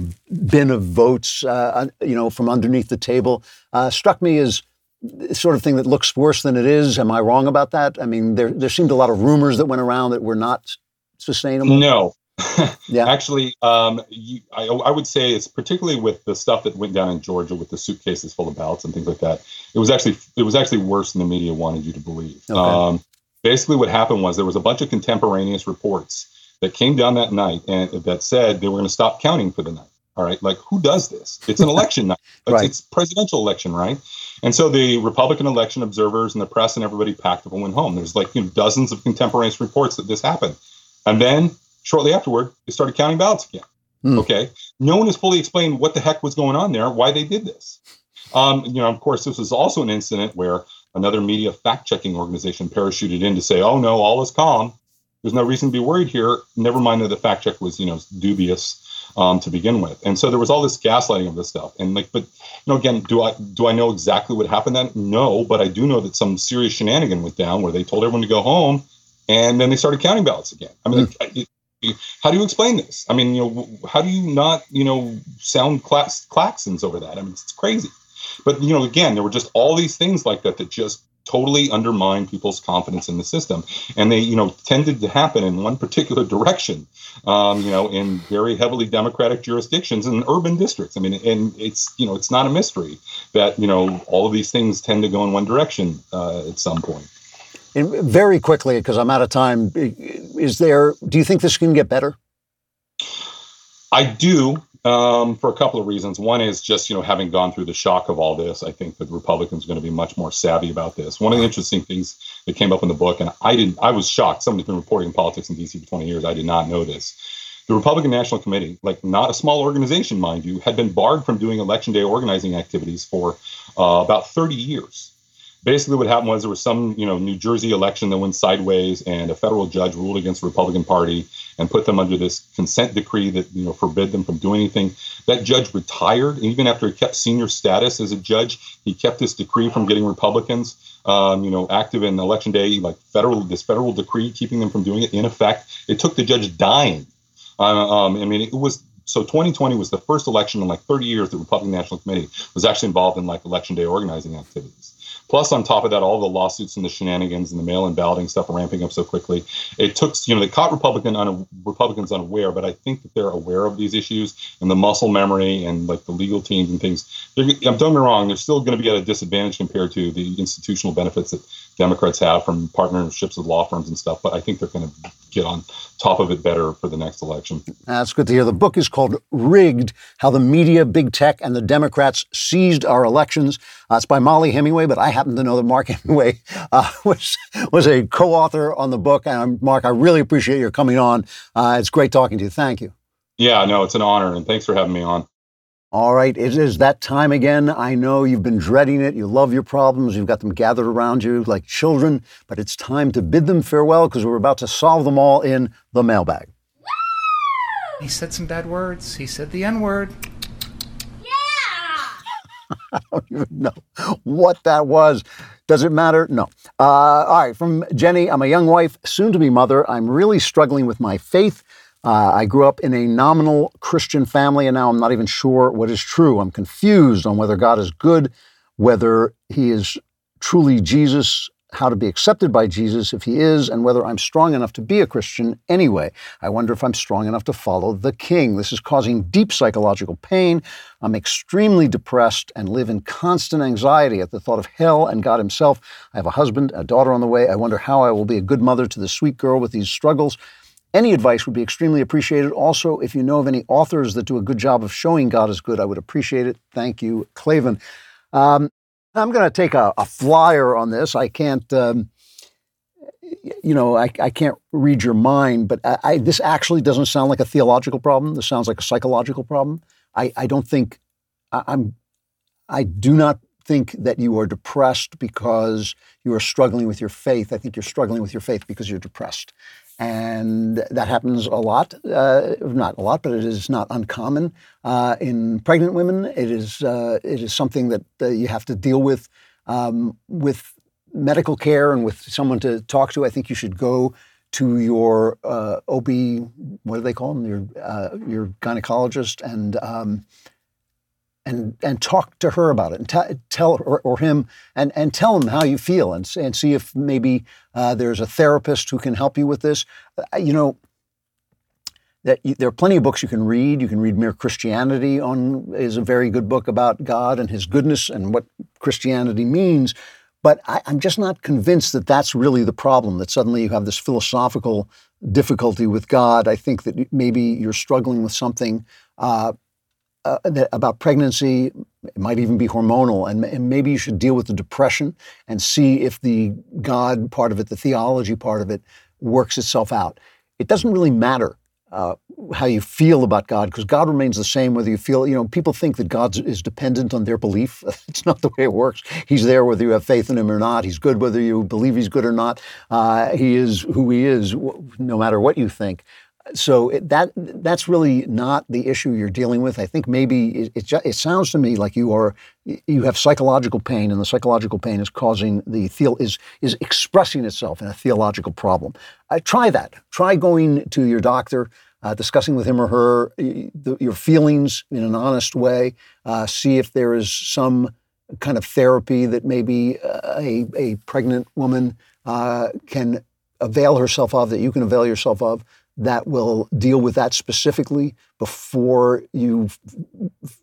bin of votes, uh, you know, from underneath the table, uh, struck me as sort of thing that looks worse than it is. Am I wrong about that? I mean, there there seemed a lot of rumors that went around that were not sustainable. No. yeah. Actually, um, you, I, I, would say it's particularly with the stuff that went down in Georgia with the suitcases full of ballots and things like that. It was actually it was actually worse than the media wanted you to believe. Okay. Um, basically, what happened was there was a bunch of contemporaneous reports that came down that night and that said they were going to stop counting for the night. All right, like who does this? It's an election night. It's, right. it's presidential election, right? And so the Republican election observers and the press and everybody packed up and went home. There's like you know dozens of contemporaneous reports that this happened, and then shortly afterward they started counting ballots again. Mm. Okay, no one has fully explained what the heck was going on there, why they did this. Um, you know, of course, this was also an incident where another media fact checking organization parachuted in to say, "Oh no, all is calm." There's no reason to be worried here. Never mind that the fact check was, you know, dubious um, to begin with. And so there was all this gaslighting of this stuff. And like, but you know, again, do I do I know exactly what happened then? No, but I do know that some serious shenanigan went down where they told everyone to go home, and then they started counting ballots again. I mean, mm. how do you explain this? I mean, you know, how do you not, you know, sound clax- claxons over that? I mean, it's crazy. But you know, again, there were just all these things like that that just totally undermine people's confidence in the system. And they, you know, tended to happen in one particular direction, um, you know, in very heavily Democratic jurisdictions and urban districts. I mean, and it's, you know, it's not a mystery that, you know, all of these things tend to go in one direction uh, at some point. And very quickly, because I'm out of time, is there, do you think this can get better? I do um, for a couple of reasons. One is just you know having gone through the shock of all this, I think that Republicans are going to be much more savvy about this. One of the interesting things that came up in the book, and I didn't, I was shocked. Somebody's been reporting politics in DC for 20 years. I did not know this. The Republican National Committee, like not a small organization, mind you, had been barred from doing election day organizing activities for uh, about 30 years basically what happened was there was some you know new jersey election that went sideways and a federal judge ruled against the republican party and put them under this consent decree that you know forbid them from doing anything. That judge retired and even after he kept senior status as a judge he kept this decree from getting republicans um, you know active in election day like federal this federal decree keeping them from doing it. In effect it took the judge dying. Uh, um, i mean it was so 2020 was the first election in like 30 years the Republican National Committee was actually involved in like election day organizing activities. Plus, on top of that, all the lawsuits and the shenanigans and the mail-in balloting stuff ramping up so quickly. It took, you know, they caught Republican un- Republicans unaware, but I think that they're aware of these issues and the muscle memory and like the legal teams and things. They're, don't get me wrong, they're still going to be at a disadvantage compared to the institutional benefits that Democrats have from partnerships with law firms and stuff. But I think they're going to get on top of it better for the next election. That's good to hear. The book is called Rigged How the Media, Big Tech, and the Democrats Seized Our Elections. Uh, it's by Mollie Hemingway, but I happen to know that Mark Hemingway uh, was, was a co author on the book. And Mark, I really appreciate your coming on. Uh, it's great talking to you. Thank you. Yeah, no, it's an honor. And thanks for having me on. All right, it is that time again. I know you've been dreading it. You love your problems. You've got them gathered around you like children, but it's time to bid them farewell because we're about to solve them all in the mailbag. He said some bad words. He said the N word. Yeah! I don't even know what that was. Does it matter? No. Uh, all right, from Jenny, I'm a young wife, soon to be mother. I'm really struggling with my faith. Uh, I grew up in a nominal Christian family, and now I'm not even sure what is true. I'm confused on whether God is good, whether He is truly Jesus, how to be accepted by Jesus if He is, and whether I'm strong enough to be a Christian anyway. I wonder if I'm strong enough to follow the King. This is causing deep psychological pain. I'm extremely depressed and live in constant anxiety at the thought of hell and God Himself. I have a husband, a daughter on the way. I wonder how I will be a good mother to this sweet girl with these struggles. Any advice would be extremely appreciated. Also, if you know of any authors that do a good job of showing God is good, I would appreciate it. Thank you, Klavan. Um, I'm going to take a, a, flyer on this. I can't, um, you know, I, I, can't read your mind, but I, I, this actually doesn't sound like a theological problem. This sounds like a psychological problem. I, don't think I'm. I do not think that you are depressed because you are struggling with your faith. I think you're struggling with your faith because you're depressed and that happens a lot. Uh, not a lot, but it is not uncommon uh, in pregnant women. It is uh, it is something that uh, you have to deal with um, with medical care and with someone to talk to. I think you should go to your uh, OB. What do they call them? Your uh, your gynecologist and. Um, and and talk to her about it and t- tell or, or, him and and tell him how you feel and and see if maybe uh, there's a therapist who can help you with this. Uh, you know that you, there are plenty of books you can read. You can read Mere Christianity on is a very good book about God and His goodness and what Christianity means. But I, I'm just not convinced that that's really the problem. That suddenly you have this philosophical difficulty with God. I think that maybe you're struggling with something. Uh, uh, about pregnancy. It might even be hormonal, and, and, maybe you should deal with the depression and see if the God part of it, the theology part of it, works itself out. It doesn't really matter uh, how you feel about God because God remains the same whether you feel. You know, people think that God is dependent on their belief. it's not the way it works. He's there whether you have faith in Him or not. He's good whether you believe He's good or not. Uh, he is who He is, no matter what you think so it, that that's really not the issue you're dealing with. I think maybe it, it, it, sounds to me like you are you have psychological pain, and the psychological pain is causing the feel is is expressing itself in a theological problem. Uh, try that. Try going to your doctor. Uh, discussing with him or her the, your feelings in an honest way. Uh, see if there is some kind of therapy that maybe uh, a, a pregnant woman uh, can avail herself of, that you can avail yourself of, that will deal with that specifically before you f-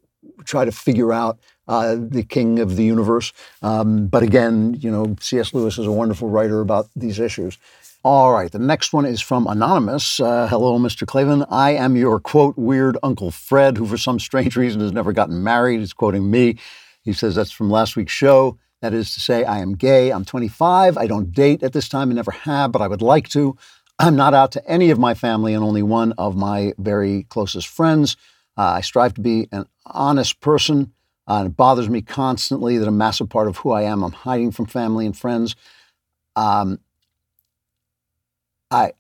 try to figure out uh, the king of the universe. Um, but again, you know, C.S. Lewis is a wonderful writer about these issues. All right, the next one is from Anonymous. Uh, Hello, Mr. Klavan. I am your quote, weird Uncle Fred, who for some strange reason has never gotten married. He's quoting me. He says that's from last week's show. That is to say, I am gay. I'm 25. I don't date at this time and never have, but I would like to. I'm not out to any of my family and only one of my very closest friends. Uh, I strive to be an honest person. Uh, and it bothers me constantly that a massive part of who I am, I'm hiding from family and friends. Um, I,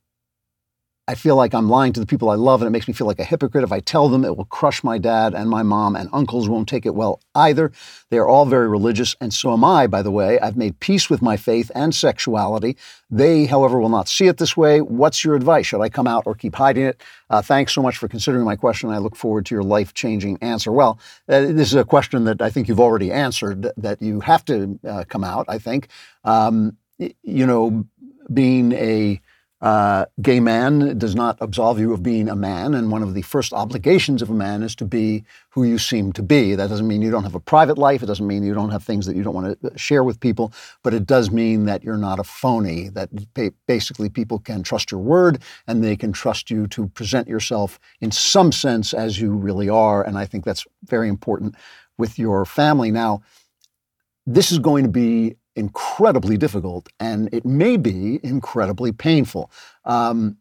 I feel like I'm lying to the people I love, and it makes me feel like a hypocrite. If I tell them, it will crush my dad and my mom, and uncles won't take it well either. They are all very religious, and so am I, by the way. I've made peace with my faith and sexuality. They, however, will not see it this way. What's your advice? Should I come out or keep hiding it? Uh, thanks so much for considering my question. I look forward to your life changing answer. Well, uh, this is a question that I think you've already answered that you have to uh, come out, I think. Um, you know, being a uh, gay man does not absolve you of being a man, and one of the first obligations of a man is to be who you seem to be. That doesn't mean you don't have a private life. It doesn't mean you don't have things that you don't want to share with people, but it does mean that you're not a phony. That basically people can trust your word and they can trust you to present yourself in some sense as you really are. And I think that's very important with your family. Now, this is going to be incredibly difficult and it may be incredibly painful. Um,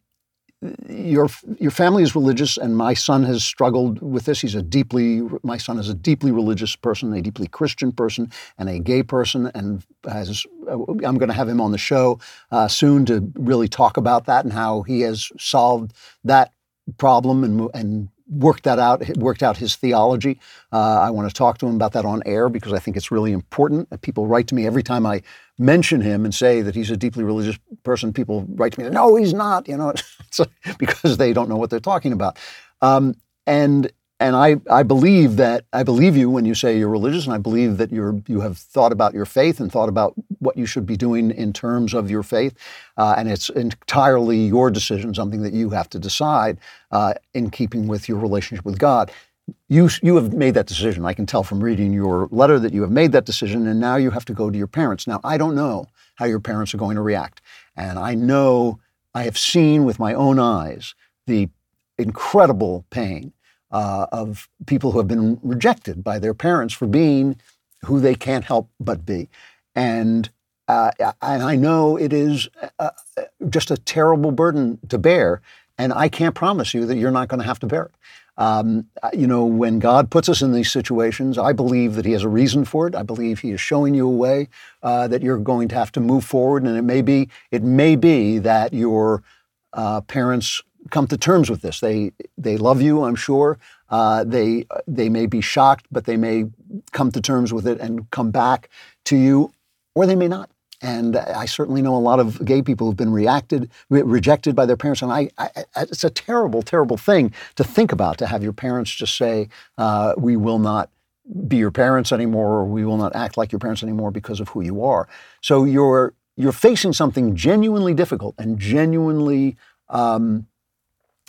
your your family is religious, and my son has struggled with this. He's a deeply my son is a deeply religious person, a deeply Christian person, and a gay person, and has. I'm going to have him on the show uh, soon to really talk about that and how he has solved that problem and and worked that out, worked out his theology. Uh, I want to talk to him about that on air because I think it's really important. People write to me every time I mention him and say that he's a deeply religious person. People write to me, "No, he's not," you know, because they don't know what they're talking about. Um, and and I, I believe that I believe you when you say you're religious, and I believe that you're you have thought about your faith and thought about what you should be doing in terms of your faith, uh, and it's entirely your decision, something that you have to decide uh, in keeping with your relationship with God. You you have made that decision. I can tell from reading your letter that you have made that decision, and now you have to go to your parents. Now I don't know how your parents are going to react, and I know I have seen with my own eyes the incredible pain uh, of people who have been rejected by their parents for being who they can't help but be. And, uh, and I know it is uh, uh, just a terrible burden to bear. And I can't promise you that you're not going to have to bear it. Um, you know, when God puts us in these situations, I believe that He has a reason for it. I believe He is showing you a way uh, that you're going to have to move forward, and it may be it may be that your uh, parents come to terms with this. They they love you, I'm sure. Uh, they they may be shocked, but they may come to terms with it and come back to you, or they may not. And I certainly know a lot of gay people who've been reacted, re- rejected by their parents, and I, I, it's a terrible, terrible thing to think about. To have your parents just say, uh, "We will not be your parents anymore," or "We will not act like your parents anymore because of who you are." So you're you're facing something genuinely difficult and genuinely um,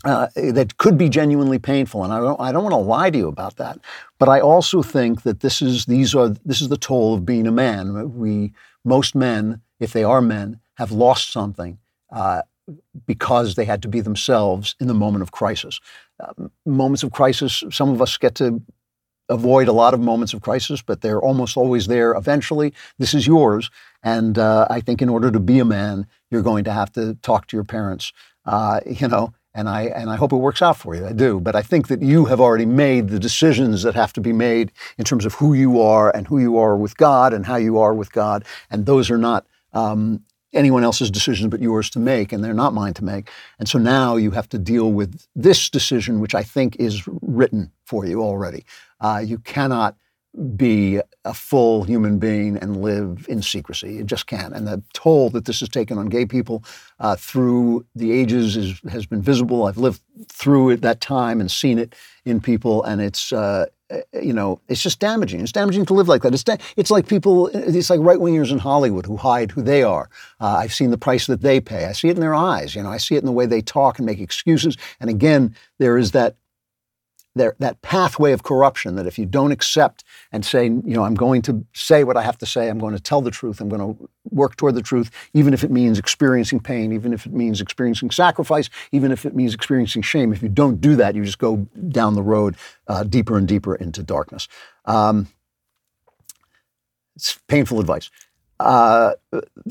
uh, that could be genuinely painful, and I don't I don't want to lie to you about that. But I also think that this is these are this is the toll of being a man. We most men, if they are men, have lost something uh, because they had to be themselves in the moment of crisis. Uh, moments of crisis, some of us get to avoid a lot of moments of crisis, but they're almost always there eventually. This is yours, and uh, I think in order to be a man, you're going to have to talk to your parents. Uh, you know and I and I hope it works out for you. I do, but I think that you have already made the decisions that have to be made in terms of who you are and who you are with God and how you are with God, and those are not um, anyone else's decisions but yours to make, and they're not mine to make. And so now you have to deal with this decision, which I think is written for you already. Uh, you cannot be a full human being and live in secrecy. It just can't. And the toll that this has taken on gay people uh, through the ages is, has been visible. I've lived through it that time and seen it in people, and it's uh, you know it's just damaging. It's damaging to live like that. It's da- it's like people. It's like right wingers in Hollywood who hide who they are. Uh, I've seen the price that they pay. I see it in their eyes. You know, I see it in the way they talk and make excuses. And again, there is that that pathway of corruption that if you don't accept and say, you know, I'm going to say what I have to say, I'm going to tell the truth, I'm going to work toward the truth, even if it means experiencing pain, even if it means experiencing sacrifice, even if it means experiencing shame. If you don't do that, you just go down the road uh, deeper and deeper into darkness. Um, it's painful advice. Uh,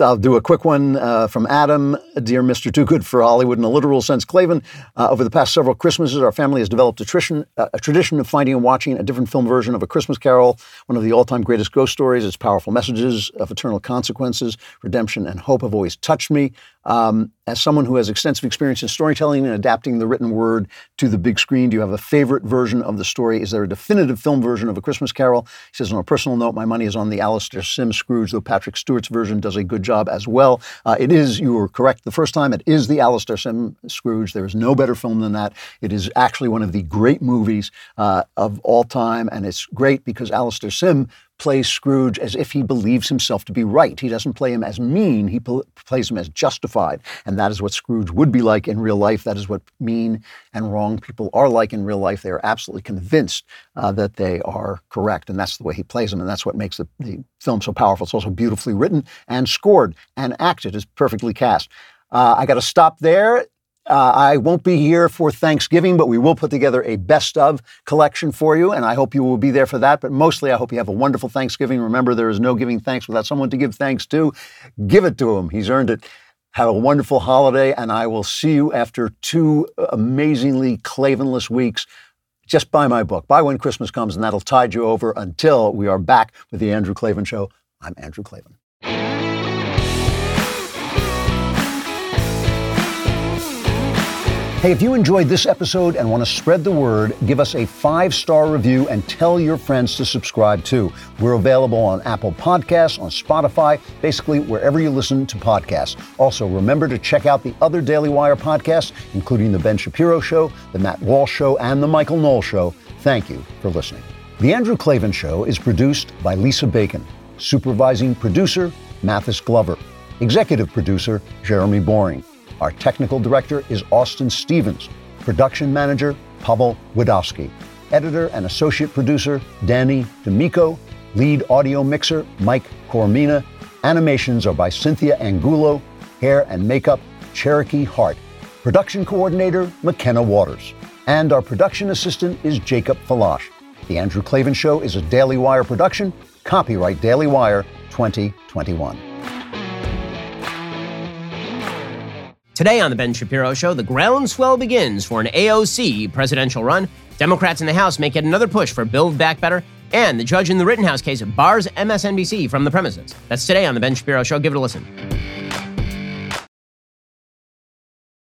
I'll do a quick one uh, from Adam. Dear Mr. Too Good for Hollywood, in a literal sense, Klavan, uh, over the past several Christmases, our family has developed a tradition, uh, a tradition of finding and watching a different film version of A Christmas Carol, one of the all time greatest ghost stories. Its powerful messages of eternal consequences, redemption, and hope have always touched me. Um, as someone who has extensive experience in storytelling and adapting the written word to the big screen, do you have a favorite version of the story? Is there a definitive film version of A Christmas Carol? He says, on a personal note, my money is on the Alastair Sim Scrooge, though Patrick Stewart's version does a good job as well. Uh, it is, you were correct the first time, it is the Alastair Sim Scrooge. There is no better film than that. It is actually one of the great movies uh, of all time, and it's great because Alastair Sim plays Scrooge as if he believes himself to be right. He doesn't play him as mean, he pl- plays him as justified. And that is what Scrooge would be like in real life. That is what mean and wrong people are like in real life. They are absolutely convinced uh, that they are correct. And that's the way he plays them. And that's what makes the, the film so powerful. It's also beautifully written and scored and acted. It's perfectly cast. Uh, I got to stop there. Uh, I won't be here for Thanksgiving, but we will put together a best of collection for you, and I hope you will be there for that. But mostly, I hope you have a wonderful Thanksgiving. Remember, there is no giving thanks without someone to give thanks to. Give it to him, he's earned it. Have a wonderful holiday, and I will see you after two amazingly Klavanless weeks. Just buy my book, Buy When Christmas Comes, and that'll tide you over until we are back with The Andrew Klavan Show. I'm Andrew Klavan. Hey, if you enjoyed this episode and want to spread the word, give us a five star review and tell your friends to subscribe too. We're available on Apple Podcasts, on Spotify, basically wherever you listen to podcasts. Also, remember to check out the other Daily Wire podcasts, including The Ben Shapiro Show, The Matt Walsh Show, and The Michael Knowles Show. Thank you for listening. The Andrew Klavan Show is produced by Lisa Bacon, supervising producer, Mathis Glover, executive producer, Jeremy Boring. Our technical director is Austin Stevens. Production manager, Pavel Wadowski. Editor and associate producer, Danny D'Amico. Lead audio mixer, Mike Coromina. Animations are by Cynthia Angulo. Hair and makeup, Cherokee Hart. Production coordinator, McKenna Waters. And our production assistant is Jacob Falash. The Andrew Klavan Show is a Daily Wire production. Copyright Daily Wire 2021. Today on The Ben Shapiro Show, the groundswell begins for an AOC presidential run. Democrats in the House make yet another push for Build Back Better. And the judge in the Rittenhouse case bars MSNBC from the premises. That's today on The Ben Shapiro Show. Give it a listen.